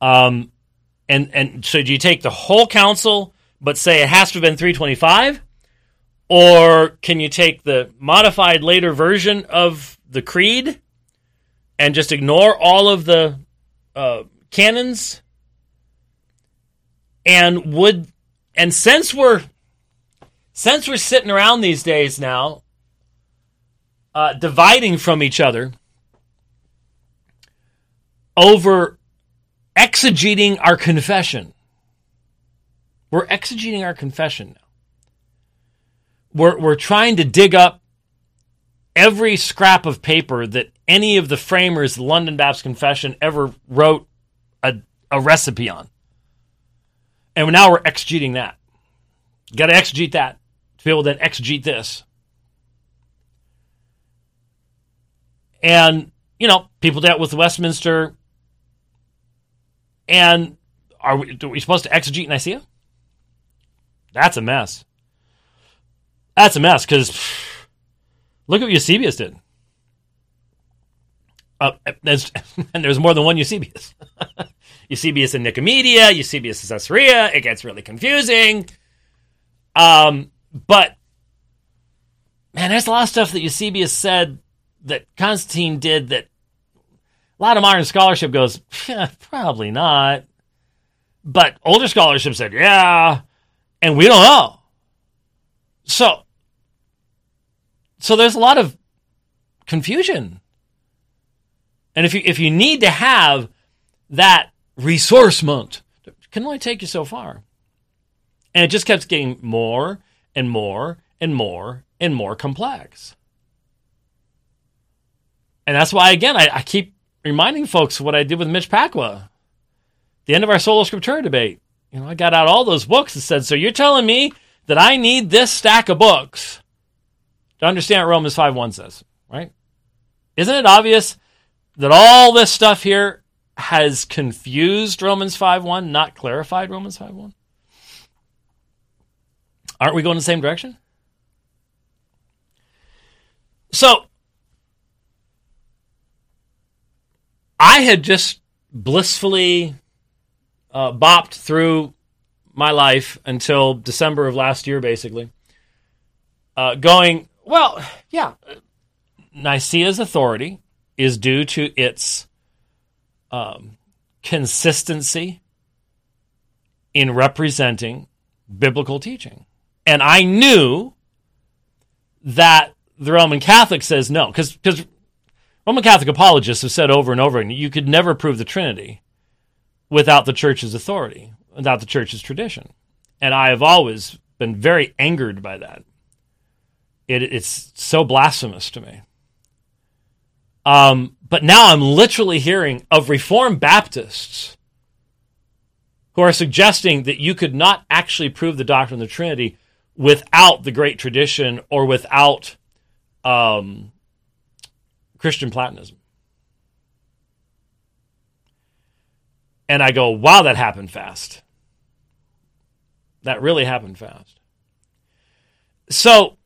Um, and and so do you take the whole council, but say it has to have been 325, or can you take the modified later version of the creed and just ignore all of the uh, canons? And would and since we're since we're sitting around these days now uh, dividing from each other over exegeting our confession. We're exegeting our confession now. We're, we're trying to dig up every scrap of paper that any of the framers the London Baptist Confession ever wrote a, a recipe on. And now we're exegeting that. Got to exegete that to be able to exegete this. And, you know, people dealt with Westminster. And are we, are we supposed to exegete Nicaea? That's a mess. That's a mess because look at what Eusebius did. Uh, and there's more than one Eusebius. Eusebius in Nicomedia, Eusebius in Caesarea. It gets really confusing. Um, but man, there's a lot of stuff that Eusebius said that Constantine did that a lot of modern scholarship goes, yeah, probably not. But older scholarship said, yeah, and we don't know. So, so there's a lot of confusion. And if you if you need to have that ressourcement, it can only take you so far. And it just kept getting more and more and more and more complex. And that's why, again, I, I keep reminding folks what I did with Mitch Pacwa. The end of our solo Scriptura debate. You know, I got out all those books and said, So you're telling me that I need this stack of books to understand what Romans 5 1 says, right? Isn't it obvious that all this stuff here has confused Romans 5 1, not clarified Romans 5 1? Aren't we going the same direction? So, I had just blissfully uh, bopped through my life until December of last year, basically, uh, going, well, yeah, Nicaea's authority is due to its um, consistency in representing biblical teaching. And I knew that the Roman Catholic says no, because Roman Catholic apologists have said over and over again you could never prove the Trinity without the church's authority, without the church's tradition. And I have always been very angered by that. It, it's so blasphemous to me. Um, but now I'm literally hearing of Reformed Baptists who are suggesting that you could not actually prove the doctrine of the Trinity without the great tradition or without um, Christian Platonism. And I go, wow, that happened fast. That really happened fast. So,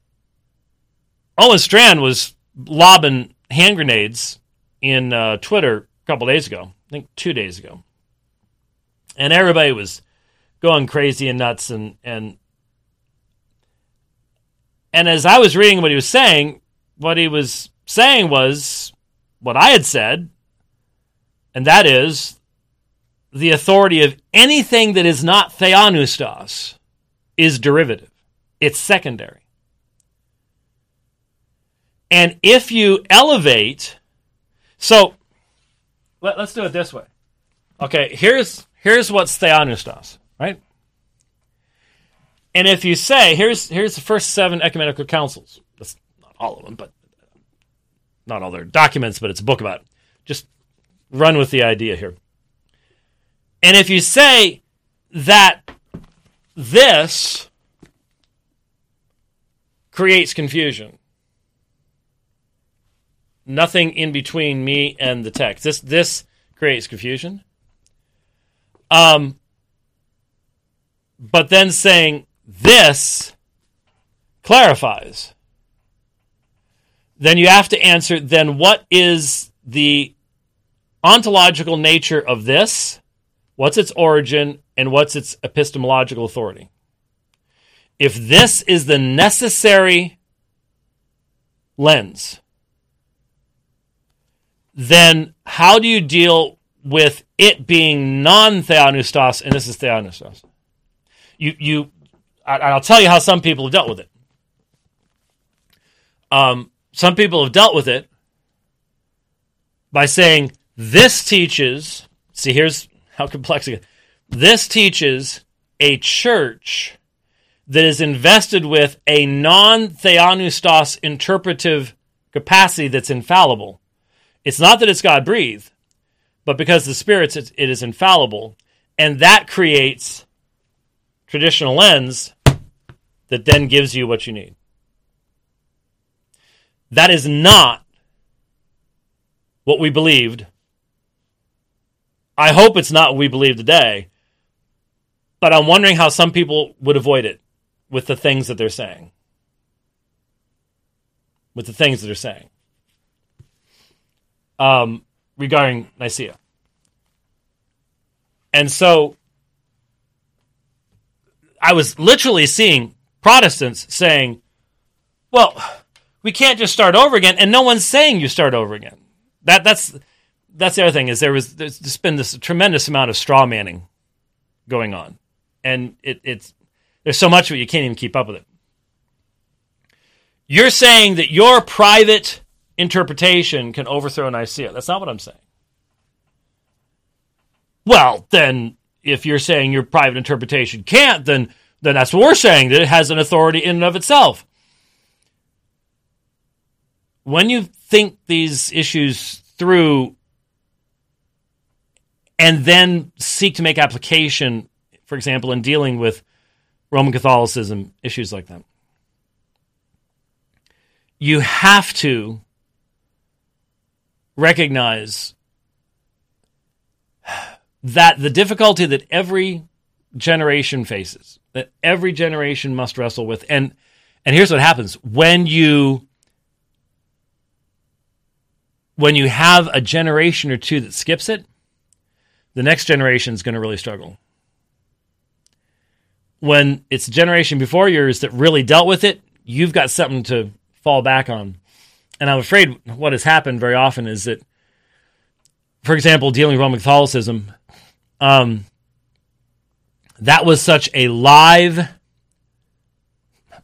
Owen Strachan was lobbing hand grenades in uh, Twitter a couple days ago, I think two days ago. And everybody was going crazy and nuts and and and as I was reading what he was saying, what he was saying was what I had said, and that is the authority of anything that is not theopneustos is derivative. It's secondary. And if you elevate, so let, us do it this way. Okay, here's here's what what's theopneustos, right? And if you say, here's here's the first seven ecumenical councils. That's not all of them, but not all their documents, but it's a book about it. Just run with the idea here. And if you say that this creates confusion, nothing in between me and the text. This this creates confusion. Um, but then saying this clarifies. Then you have to answer then what is the ontological nature of this? What's its origin and what's its epistemological authority? If this is the necessary lens, then how do you deal with it being non theopneustos and this is theopneustos? You, you, I'll tell you how some people have dealt with it. Um, some people have dealt with it by saying this teaches. See, here's how complex it is. This teaches a church that is invested with a non theopneustos interpretive capacity that's infallible. It's not that it's God breathed, but because the Spirit's it is infallible, and that creates traditional lens that then gives you what you need. That is not what we believed. I hope it's not what we believe today, but I'm wondering how some people would avoid it with the things that they're saying. With the things that they're saying um, regarding Nicaea. And so I was literally seeing Protestants saying, well, we can't just start over again, and no one's saying you start over again. That that's that's the other thing is there was there's just been this tremendous amount of straw manning going on, and it, it's there's so much of it you can't even keep up with it. You're saying that your private interpretation can overthrow Nicaea. That's not what I'm saying. Well, then if you're saying your private interpretation can't, then then that's what we're saying that it has an authority in and of itself when you think these issues through and then seek to make application, for example, in dealing with Roman Catholicism, issues like that, you have to recognize that the difficulty that every generation faces, that every generation must wrestle with, and and here's what happens when you when you have a generation or two that skips it, the next generation is going to really struggle. when it's a generation before yours that really dealt with it, you've got something to fall back on. And I'm afraid what has happened very often is that, for example, dealing with Roman Catholicism, um, that was such a live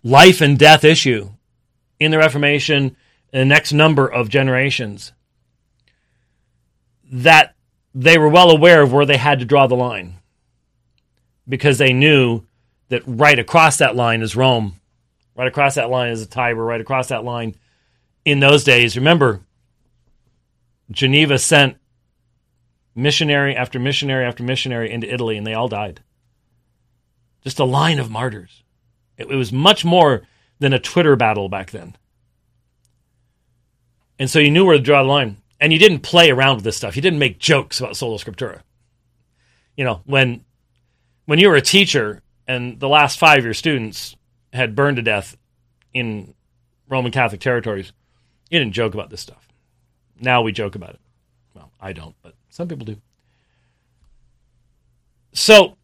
life and death issue in the Reformation in the next number of generations that they were well aware of where they had to draw the line because they knew that right across that line is Rome, right across that line is the Tiber, right across that line. In those days, remember, Geneva sent missionary after missionary after missionary into Italy, and they all died. Just a line of martyrs. It, it was much more than a Twitter battle back then. And so you knew where to draw the line. And you didn't play around with this stuff. You didn't make jokes about sola scriptura. You know, when when you were a teacher and the last five of your students had burned to death in Roman Catholic territories, you didn't joke about this stuff. Now we joke about it. Well, I don't, but some people do. So,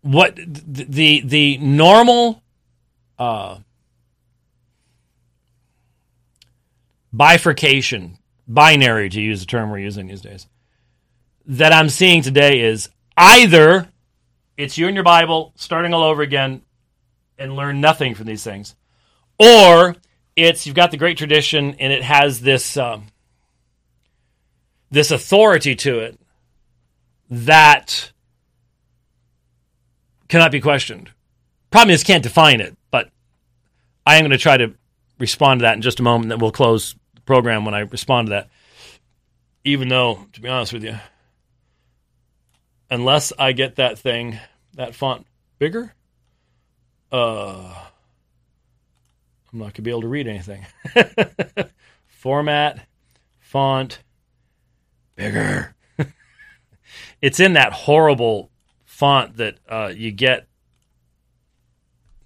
what the the normal uh, bifurcation, binary to use the term we're using these days, that I'm seeing today is either it's you and your Bible starting all over again and learn nothing from these things, or it's you've got the great tradition and it has this um, this authority to it that cannot be questioned. Problem is, can't define it, but I am going to try to respond to that in just a moment. That we'll close the program when I respond to that. Even though, to be honest with you, unless I get that thing, that font bigger, uh, I'm not going to be able to read anything. Format, font, bigger. it's in that horrible font that uh, you get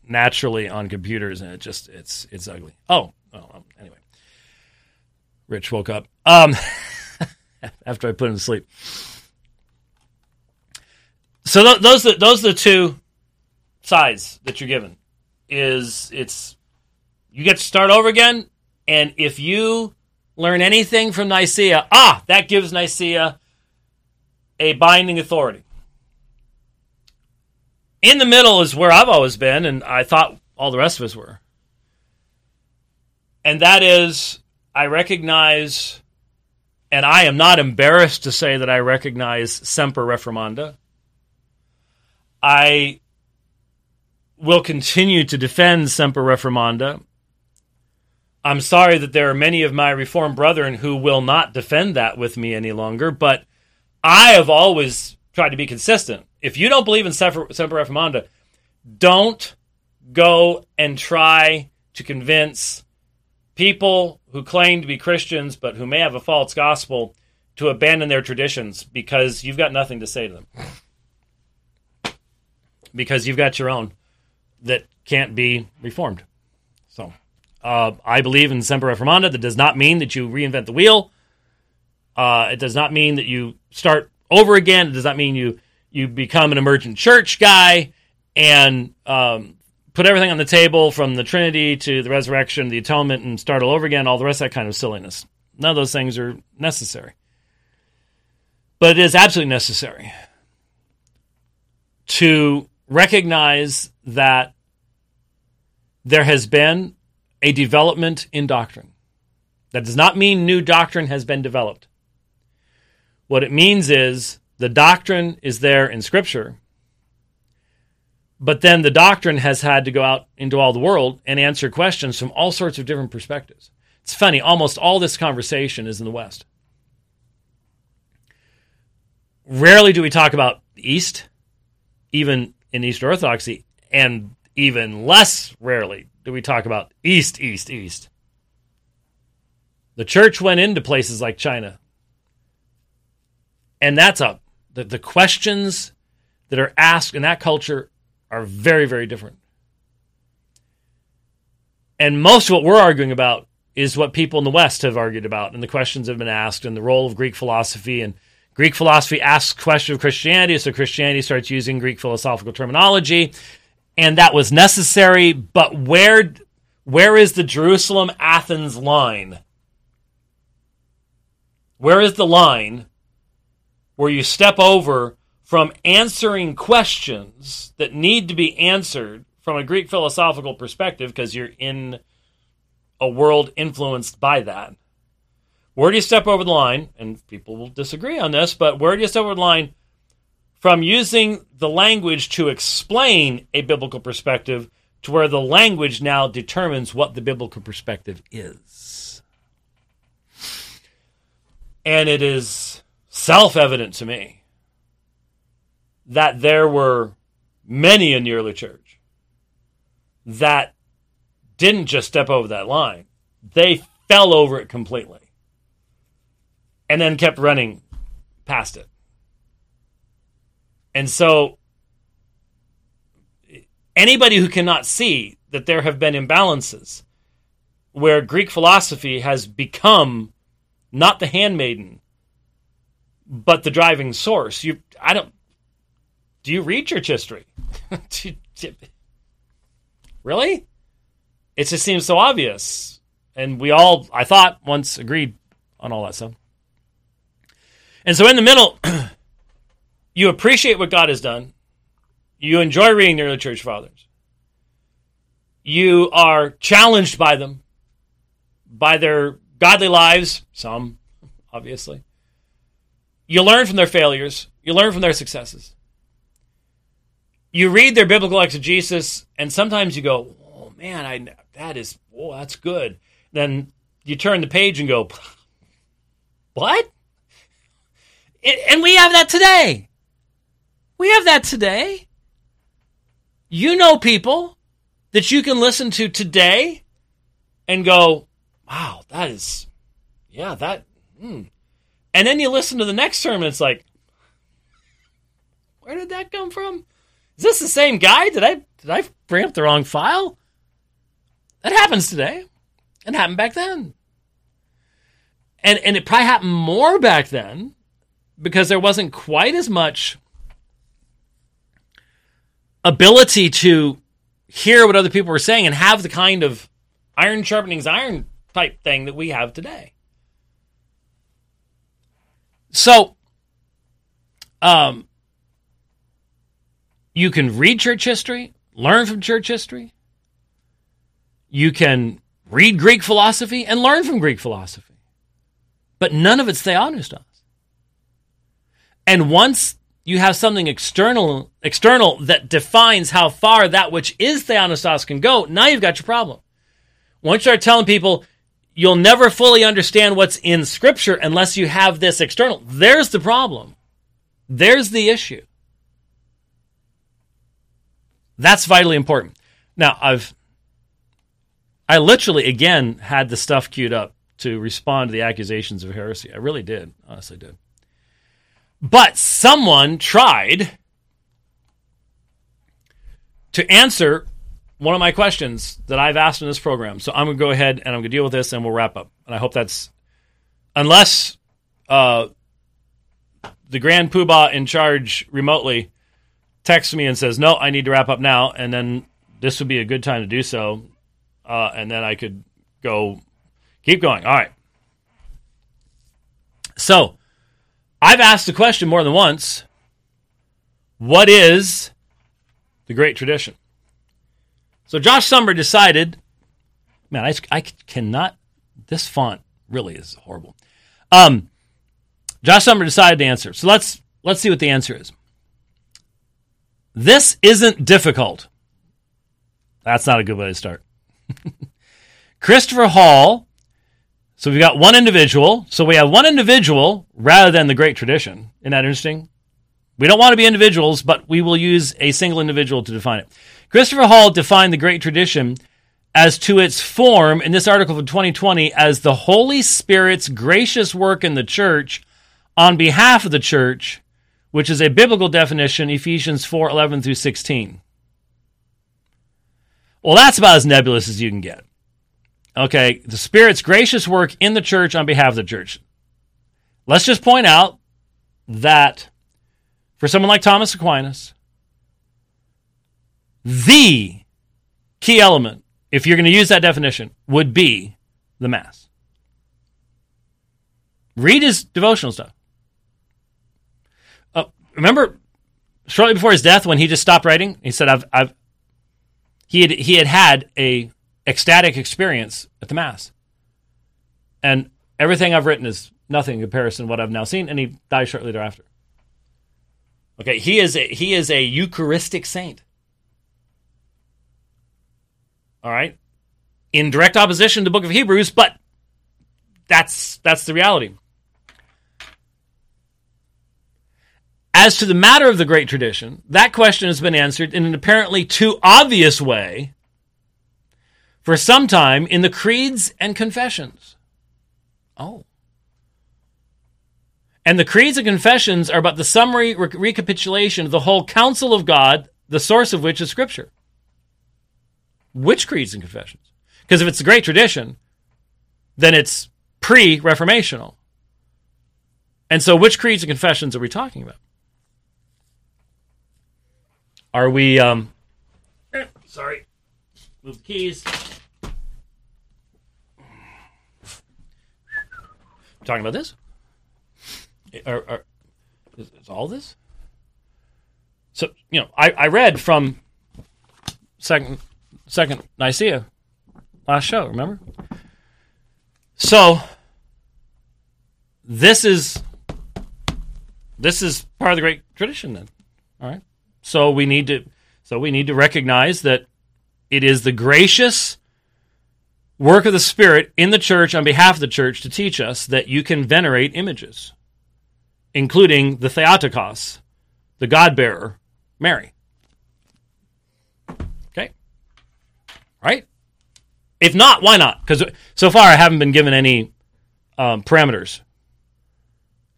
naturally on computers, and it just it's it's ugly. Oh, well, um, anyway, Rich woke up um, after I put him to sleep. So th- those are, those are the two sides that you're given. Is it's you get to start over again, and if you learn anything from Nicaea, ah, that gives Nicaea a binding authority. In the middle is where I've always been, and I thought all the rest of us were. And that is, I recognize, and I am not embarrassed to say that I recognize Semper Reformanda. I will continue to defend Semper Reformanda. I'm sorry that there are many of my Reformed brethren who will not defend that with me any longer, but I have always tried to be consistent. If you don't believe in Semper, Semper Reformanda, don't go and try to convince people who claim to be Christians but who may have a false gospel to abandon their traditions because you've got nothing to say to them because you've got your own that can't be reformed. So uh, I believe in Semper Reformanda. That does not mean that you reinvent the wheel. Uh, it does not mean that you start over again. It does not mean you you become an emergent church guy and um, put everything on the table from the Trinity to the resurrection, the atonement, and start all over again. All the rest of that kind of silliness. None of those things are necessary. But it is absolutely necessary to recognize that there has been a development in doctrine. That does not mean new doctrine has been developed. What it means is the doctrine is there in Scripture, but then the doctrine has had to go out into all the world and answer questions from all sorts of different perspectives. It's funny, almost all this conversation is in the West. Rarely do we talk about the East, even in Eastern Orthodoxy, and even less rarely do we talk about East, East, East. The church went into places like China. And that's up. The, the questions that are asked in that culture are very, very different. And most of what we're arguing about is what people in the West have argued about, and the questions have been asked, and the role of Greek philosophy and Greek philosophy asks question of Christianity, so Christianity starts using Greek philosophical terminology, and that was necessary. But where where is the Jerusalem Athens line? Where is the line where you step over from answering questions that need to be answered from a Greek philosophical perspective because you're in a world influenced by that? Where do you step over the line? And people will disagree on this, but where do you step over the line from using the language to explain a biblical perspective to where the language now determines what the biblical perspective is? And it is self evident to me that there were many in the early church that didn't just step over that line, they fell over it completely and then kept running past it. And so anybody who cannot see that there have been imbalances where Greek philosophy has become not the handmaiden, but the driving source. You, I don't. Do you read church history? really? It just seems so obvious, and we all, I thought, once agreed on all that stuff. And so in the middle, you appreciate what God has done. You enjoy reading the early church fathers. You are challenged by them, by their godly lives, some, obviously. You learn from their failures, you learn from their successes. You read their biblical exegesis, and sometimes you go, oh man, I, that is, oh, that's good. Then you turn the page and go, what? and we have that today. We have that today. You know people that you can listen to today and go, wow, that is, yeah, that, hmm. And then you listen to the next sermon, it's like, where did that come from? Is this the same guy? Did I did I bring up the wrong file? That happens today. It happened back then. And and it probably happened more back then because there wasn't quite as much ability to hear what other people were saying and have the kind of iron sharpening's iron type thing that we have today. So, um, you can read church history, learn from church history. You can read Greek philosophy and learn from Greek philosophy. But none of it's theopneustos. And once you have something external external that defines how far that which is theopneustos can go, now you've got your problem. Once you start telling people you'll never fully understand what's in scripture unless you have this external, there's the problem. There's the issue. That's vitally important. Now, I've I literally again had the stuff queued up to respond to the accusations of heresy. I really did. Honestly did. But someone tried to answer one of my questions that I've asked in this program. So I'm going to go ahead and I'm going to deal with this and we'll wrap up. And I hope that's, unless uh, the grand poobah in charge remotely texts me and says, no, I need to wrap up now. And then this would be a good time to do so. Uh, and then I could go, keep going. All right. So, I've asked the question more than once what is the great tradition? So Josh Summer decided, man, I, I cannot, this font really is horrible. Um, Josh Summer decided to answer. So let's let's see what the answer is. This isn't difficult. That's not a good way to start. Christopher Hall so we've got one individual. So we have one individual rather than the great tradition. Isn't that interesting? We don't want to be individuals, but we will use a single individual to define it. Christopher Hall defined the great tradition as to its form in this article from 2020 as the Holy Spirit's gracious work in the church on behalf of the church, which is a biblical definition, Ephesians 4 11 through 16. Well, that's about as nebulous as you can get. Okay, the Spirit's gracious work in the church on behalf of the church. Let's just point out that for someone like Thomas Aquinas, the key element, if you're going to use that definition, would be the Mass. Read his devotional stuff. Uh, remember, shortly before his death, when he just stopped writing, he said, "I've, I've." He had he had had a ecstatic experience at the Mass, and everything I've written is nothing in comparison to what I've now seen. And he died shortly thereafter. Okay, he is a, he is a Eucharistic saint. All right, in direct opposition to the Book of Hebrews, but that's that's the reality. As to the matter of the great tradition, that question has been answered in an apparently too obvious way for some time in the creeds and confessions. Oh. And the creeds and confessions are about the summary re- recapitulation of the whole counsel of God, the source of which is Scripture. Which creeds and confessions? Because if it's a great tradition, then it's pre reformational. And so, which creeds and confessions are we talking about? Are we, um, sorry, move the keys. talking about this? Eh, are, are, is, is, all this? So you know, I, I read from second second Nicaea last show. Remember? So this is this is part of the great tradition. Then, all right. So we need to so we need to recognize that it is the gracious work of the Spirit in the church on behalf of the church to teach us that you can venerate images, including the Theotokos, the God bearer, Mary. Okay? Right? If not, why not? Because so far I haven't been given any um, parameters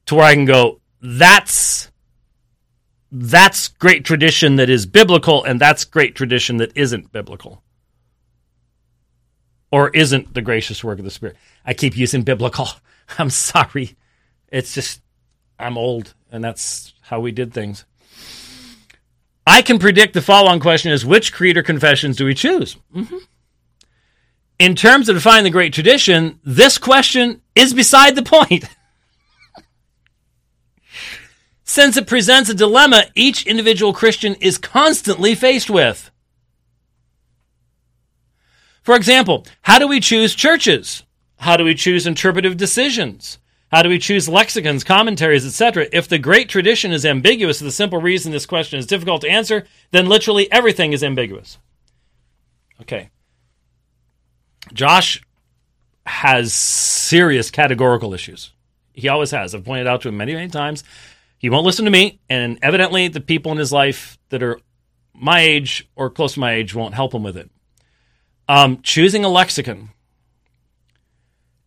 to where I can go, that's that's great tradition that is biblical, and that's great tradition that isn't biblical. Or isn't the gracious work of the Spirit. I keep using biblical. I'm sorry. It's just, I'm old, and that's how we did things. I can predict the follow on question is which creed or confessions do we choose? Mm-hmm. In terms of defining the great tradition, this question is beside the point. since it presents a dilemma each individual Christian is constantly faced with. For example, how do we choose churches? How do we choose interpretive decisions? How do we choose lexicons, commentaries, etc.? If the great tradition is ambiguous the simple reason this question is difficult to answer, then literally everything is ambiguous. Okay. Josh has serious categorical issues. He always has. I've pointed out to him many, many times. He won't listen to me, and evidently the people in his life that are my age or close to my age won't help him with it. Um, choosing a lexicon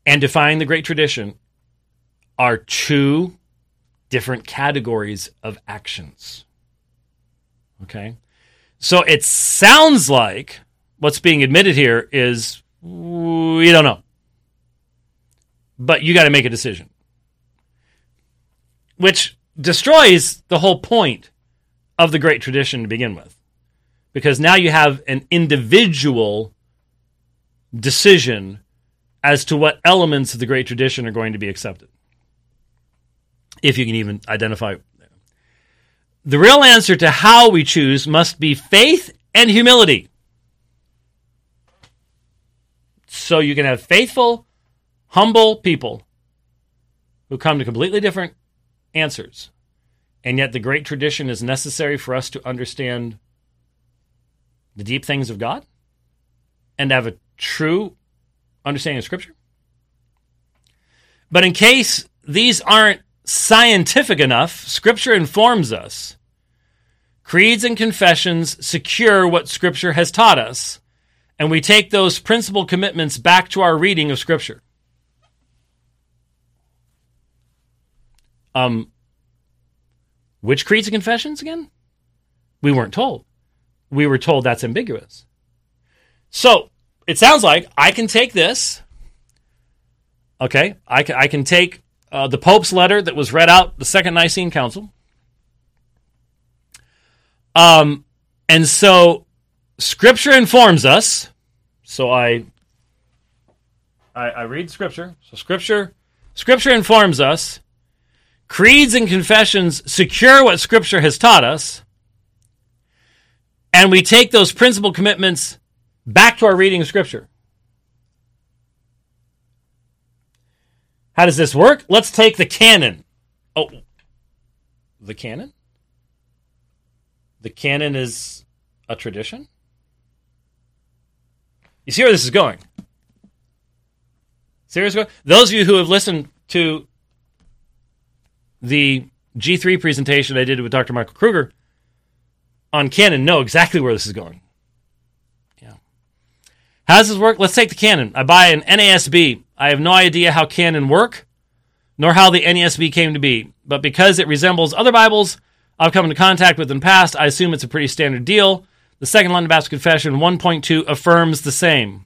and defining the great tradition are two different categories of actions. Okay? So it sounds like what's being admitted here is we don't know. But you got to make a decision. Which destroys the whole point of the great tradition to begin with. Because now you have an individual decision as to what elements of the great tradition are going to be accepted. If you can even identify. The real answer to how we choose must be faith and humility. So you can have faithful, humble people who come to completely different answers. And yet, the great tradition is necessary for us to understand the deep things of God and have a true understanding of Scripture. But in case these aren't scientific enough, Scripture informs us. Creeds and confessions secure what Scripture has taught us, and we take those principal commitments back to our reading of Scripture. Um, which creeds and confessions again? We weren't told. We were told that's ambiguous. So it sounds like I can take this. Okay, I can, I can take uh, the Pope's letter that was read out the Second Nicene Council. Um, and so Scripture informs us. So I, I, I read Scripture. So Scripture, Scripture informs us. Creeds and confessions secure what Scripture has taught us. And we take those principal commitments back to our reading of Scripture. How does this work? Let's take the canon. Oh, the canon? The canon is a tradition? You see where this is going? Seriously? Those of you who have listened to the G3 presentation I did with Dr. Michael Kruger on canon know exactly where this is going. Yeah. How does this work? Let's take the canon. I buy an NASB. I have no idea how canon work, nor how the NASB came to be. But because it resembles other Bibles I've come into contact with in the past, I assume it's a pretty standard deal. The Second London Baptist Confession 1.2 affirms the same.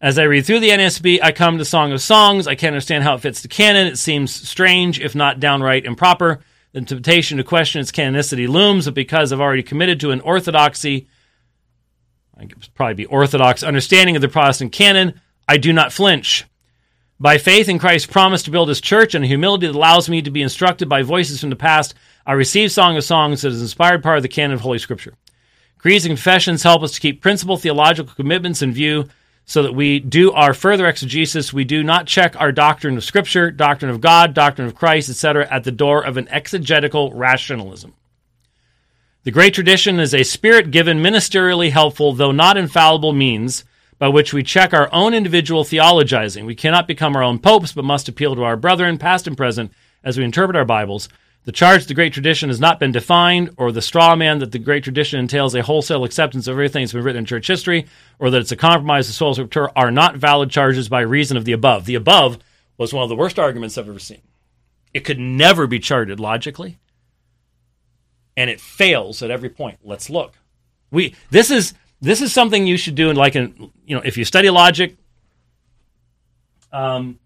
As I read through the NASB, I come to Song of Songs. I can't understand how it fits the canon. It seems strange, if not downright improper. The temptation to question its canonicity looms, but because I've already committed to an orthodoxy, I think probably be orthodox understanding of the Protestant canon, I do not flinch. By faith in Christ's promise to build his church and a humility that allows me to be instructed by voices from the past, I receive Song of Songs that is inspired part of the canon of Holy Scripture. Creeds and confessions help us to keep principal theological commitments in view so that we do our further exegesis. We do not check our doctrine of Scripture, doctrine of God, doctrine of Christ, etc., at the door of an exegetical rationalism. The Great Tradition is a spirit given, ministerially helpful, though not infallible means by which we check our own individual theologizing. We cannot become our own popes, but must appeal to our brethren, past and present, as we interpret our Bibles. The charge that the Great Tradition has not been defined, or the straw man that the Great Tradition entails a wholesale acceptance of everything that's been written in church history, or that it's a compromise of sola scriptura, are not valid charges by reason of the above. The above was one of the worst arguments I've ever seen. It could never be charted logically, and it fails at every point. Let's look. We this is this is something you should do in like in you know if you study logic. Um,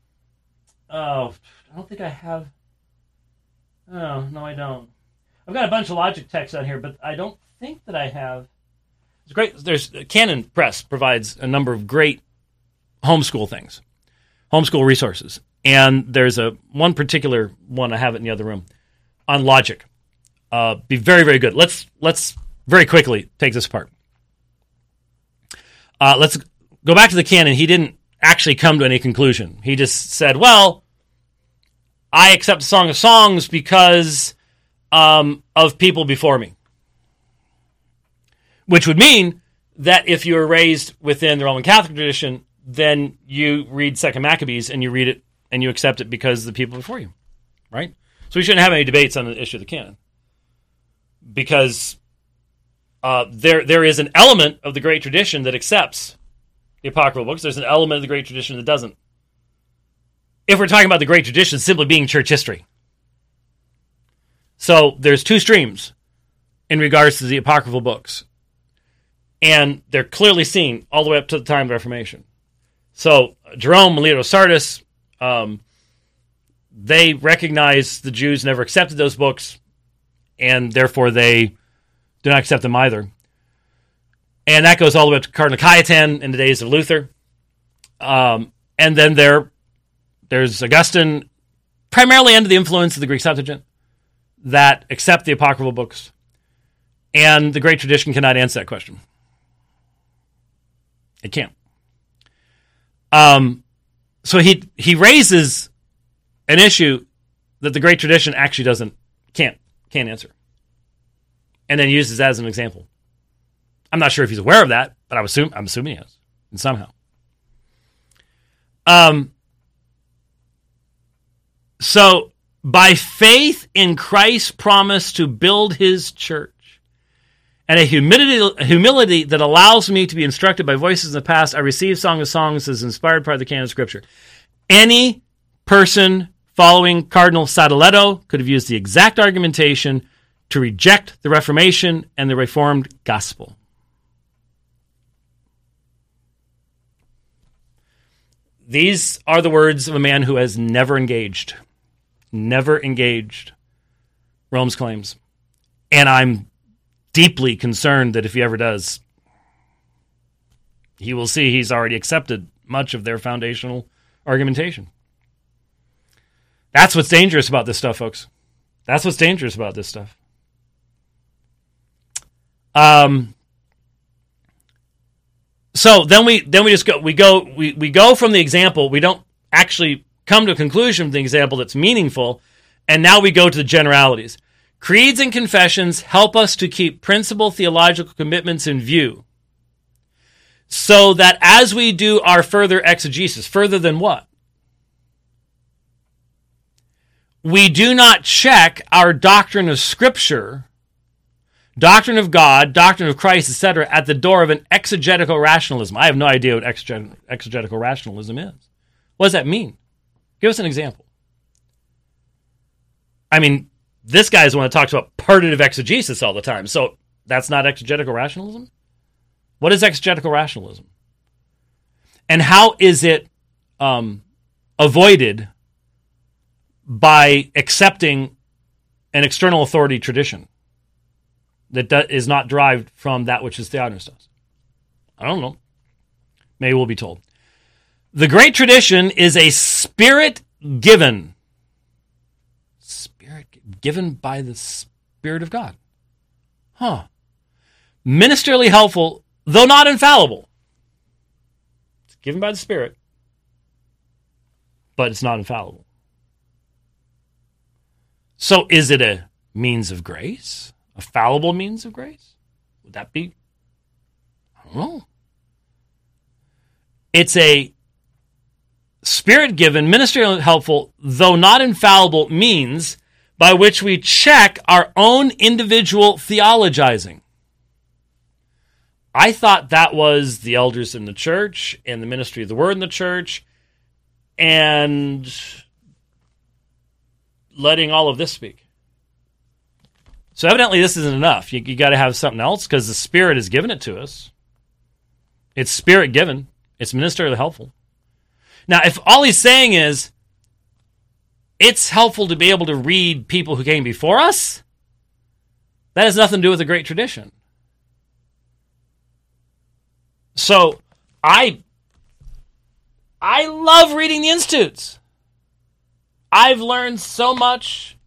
oh, I don't think I have. Oh, no, I don't. I've got a bunch of logic texts on here, but I don't think that I have. It's great. There's Canon Press provides a number of great homeschool things, homeschool resources, and there's a one particular one I have it in the other room on logic. Uh, be very very good. Let's let's very quickly take this apart. Uh, let's go back to the canon. He didn't actually come to any conclusion. He just said, well I accept Song of Songs because um, of people before me. Which would mean that if you were raised within the Roman Catholic tradition, then you read Second Maccabees and you read it and you accept it because the people before you, right? So we shouldn't have any debates on the issue of the canon because uh, there there is an element of the great tradition that accepts the apocryphal books. There's an element of the great tradition that doesn't if we're talking about the great tradition simply being church history. So there's two streams in regards to the apocryphal books. And they're clearly seen all the way up to the time of the Reformation. So Jerome, Melito Sardis, um, they recognize the Jews never accepted those books, and therefore they do not accept them either. And that goes all the way up to Cardinal Cajetan in the days of Luther. Um, and then there there's Augustine, primarily under the influence of the Greek Septuagint, that accept the apocryphal books. And the great tradition cannot answer that question. It can't. Um, so he he raises an issue that the great tradition actually doesn't can't can't answer, and then uses that as an example. I'm not sure if he's aware of that, but I assume I'm assuming he is, and somehow. Um, so, by faith in Christ's promise to build his church, and a humility, humility that allows me to be instructed by voices in the past, I receive Song of Songs as inspired part of the canon of Scripture. Any person following Cardinal Sadoleto could have used the exact argumentation to reject the Reformation and the Reformed gospel. These are the words of a man who has never engaged never engaged Rome's claims. And I'm deeply concerned that if he ever does, he will see he's already accepted much of their foundational argumentation. That's what's dangerous about this stuff, folks. That's what's dangerous about this stuff. Um, so then we then we just go we go we, we go from the example we don't actually come to a conclusion from the example that's meaningful and now we go to the generalities creeds and confessions help us to keep principal theological commitments in view so that as we do our further exegesis further than what we do not check our doctrine of scripture doctrine of God, doctrine of Christ, etc., at the door of an exegetical rationalism. I have no idea what exegetical rationalism is. What does that mean? Give us an example. I mean, this guy is the one that talks about partitive exegesis all the time. So that's not exegetical rationalism? What is exegetical rationalism? And how is it um, avoided by accepting an external authority tradition? that is not derived from that which is Theopneustos? I don't know. Maybe we'll be told. The great tradition is a spirit given. Spirit given by the Spirit of God. Huh. Ministerially helpful, though not infallible. It's given by the Spirit, but it's not infallible. So is it a means of grace? a fallible means of grace? Would that be? I don't know. It's a spirit given, ministerial helpful, though not infallible means by which we check our own individual theologizing. I thought that was the elders in the church and the ministry of the word in the church and letting all of this speak. So evidently, this isn't enough. You, you got to have something else because the Spirit has given it to us. It's Spirit given. It's ministerially helpful. Now, if all he's saying is it's helpful to be able to read people who came before us, that has nothing to do with the great tradition. So I I love reading the institutes. I've learned so much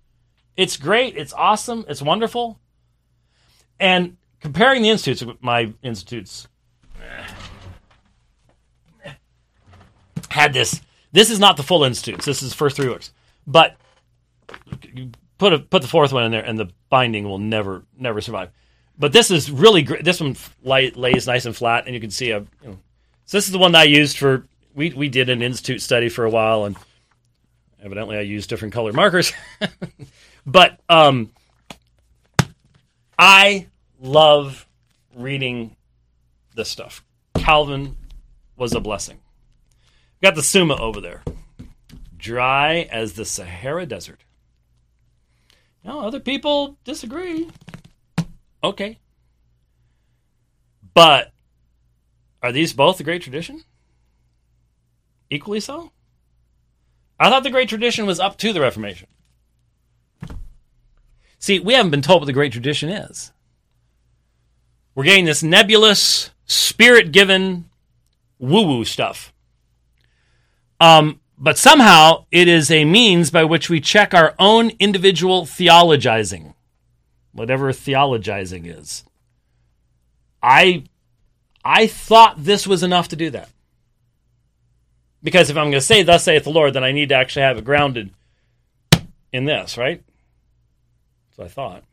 it's great. It's awesome. It's wonderful. And comparing the institutes, with my institutes had this. This is not the full institutes. This is first three books. But put a, put the fourth one in there, and the binding will never never survive. But this is really great. This one light, lays nice and flat, and you can see a. You know, so this is the one I used for. We we did an institute study for a while, and evidently I used different color markers. But um, I love reading this stuff. Calvin was a blessing. Got the Summa over there, dry as the Sahara Desert. Now, other people disagree. Okay. But are these both the great tradition? Equally so? I thought the great tradition was up to the Reformation. See, we haven't been told what the great tradition is. We're getting this nebulous, spirit given, woo woo stuff. Um, but somehow it is a means by which we check our own individual theologizing, whatever theologizing is. I, I thought this was enough to do that. Because if I'm going to say, Thus saith the Lord, then I need to actually have it grounded in this, right? So I thought.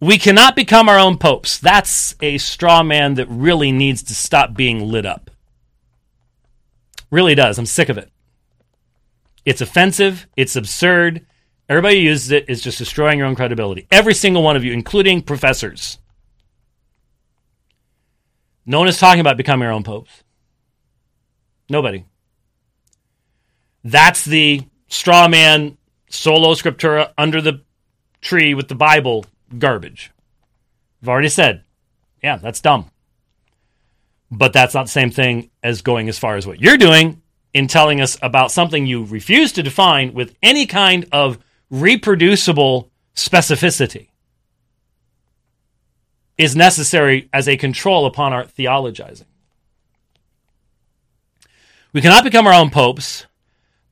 We cannot become our own popes. That's a straw man that really needs to stop being lit up. Really does. I'm sick of it. It's offensive. It's absurd. Everybody who uses it is just destroying your own credibility. Every single one of you, including professors. No one is talking about becoming our own popes. Nobody. That's the straw man solo Scriptura under the tree with the Bible garbage. I've already said, yeah, that's dumb. But that's not the same thing as going as far as what you're doing in telling us about something you refuse to define with any kind of reproducible specificity is necessary as a control upon our theologizing. We cannot become our own popes,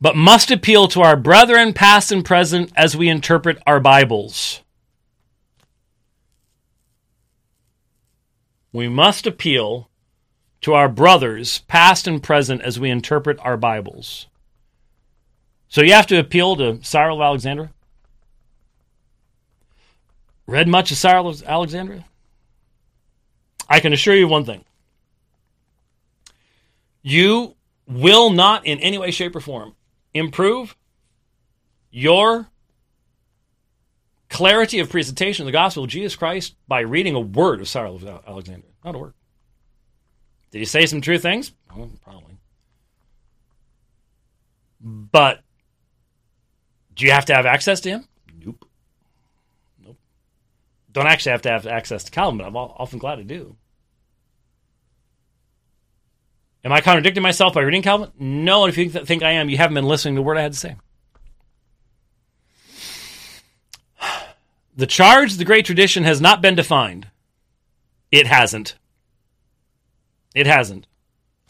but must appeal to our brethren, past and present, as we interpret our Bibles. We must appeal to our brothers, past and present, as we interpret our Bibles. So you have to appeal to Cyril of Alexandria? Read much of Cyril of Alexandria? I can assure you one thing. You will not, in any way, shape, or form, improve your clarity of presentation of the gospel of Jesus Christ by reading a word of Cyril of Alexandria. Not a word. Did he say some true things? Oh, probably. But do you have to have access to him? Nope. Nope. Don't actually have to have access to Calvin, but I'm often glad to do. Am I contradicting myself by reading Calvin? No, and if you think I am, you haven't been listening to the word I had to say. The charge of the great tradition has not been defined. It hasn't. It hasn't.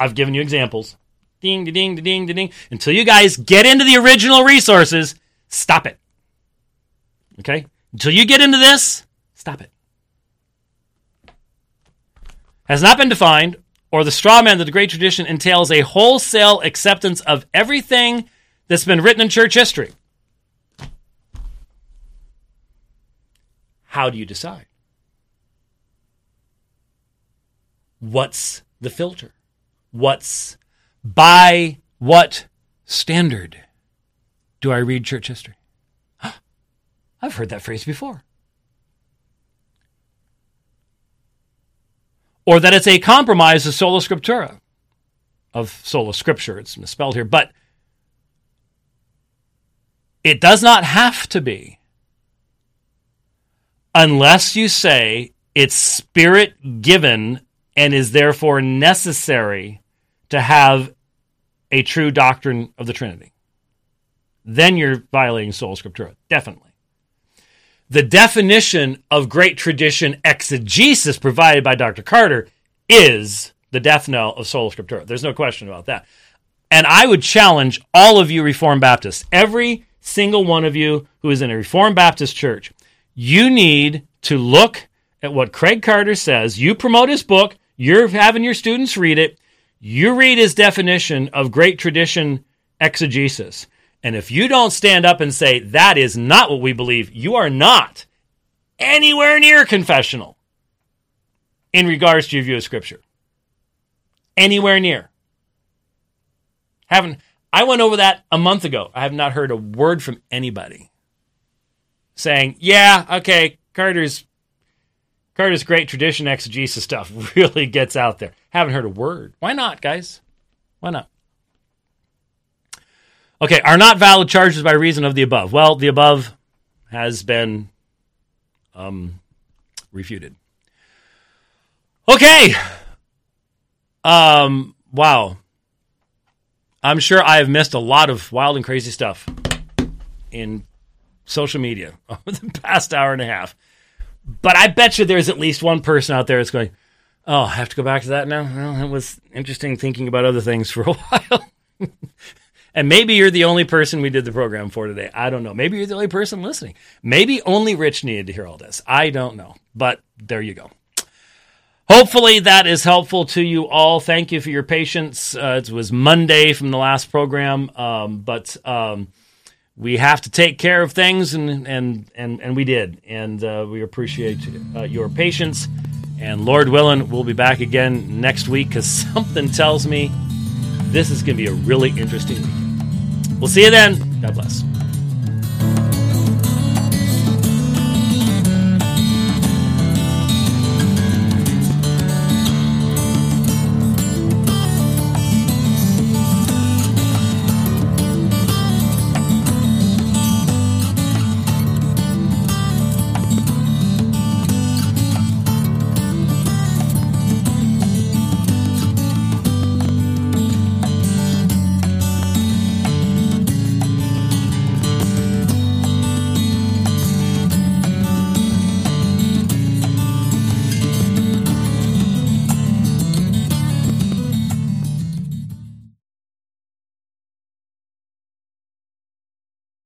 I've given you examples. Ding, ding, ding, ding, ding. Until you guys get into the original resources, stop it. Okay? Until you get into this, stop it. Has not been defined, or the straw man of the great tradition entails a wholesale acceptance of everything that's been written in church history. How do you decide? What's the filter? What's by what standard do I read church history? I've heard that phrase before. Or that it's a compromise of sola scriptura, of sola scripture. It's misspelled here, but it does not have to be unless you say it's spirit given and is therefore necessary to have a true doctrine of the Trinity. Then you're violating sola scriptura, definitely. The definition of great tradition exegesis provided by Dr. Carter is the death knell of sola scriptura. There's no question about that. And I would challenge all of you Reformed Baptists, every single one of you who is in a Reformed Baptist church, you need to look at what Craig Carter says. You promote his book, you're having your students read it. You read his definition of great tradition exegesis. And if you don't stand up and say, that is not what we believe, you are not anywhere near confessional in regards to your view of Scripture. Anywhere near. Haven't I went over that a month ago. I have not heard a word from anybody saying, yeah, okay, Carter's Carter's great tradition exegesis stuff really gets out there. Haven't heard a word. Why not, guys? Why not? Okay, are not valid charges by reason of the above. Well, the above has been um, refuted. Okay. Um, wow. I'm sure I have missed a lot of wild and crazy stuff in social media over the past hour and a half. But I bet you there's at least one person out there that's going, oh, I have to go back to that now? Well, it was interesting thinking about other things for a while. and maybe you're the only person we did the program for today. I don't know. Maybe you're the only person listening. Maybe only Rich needed to hear all this. I don't know. But there you go. Hopefully that is helpful to you all. Thank you for your patience. Uh, it was Monday from the last program, um, but um, we have to take care of things, and and and, and we did, and uh, we appreciate uh, your patience. And Lord willing, we'll be back again next week because something tells me this is going to be a really interesting week. We'll see you then. God bless.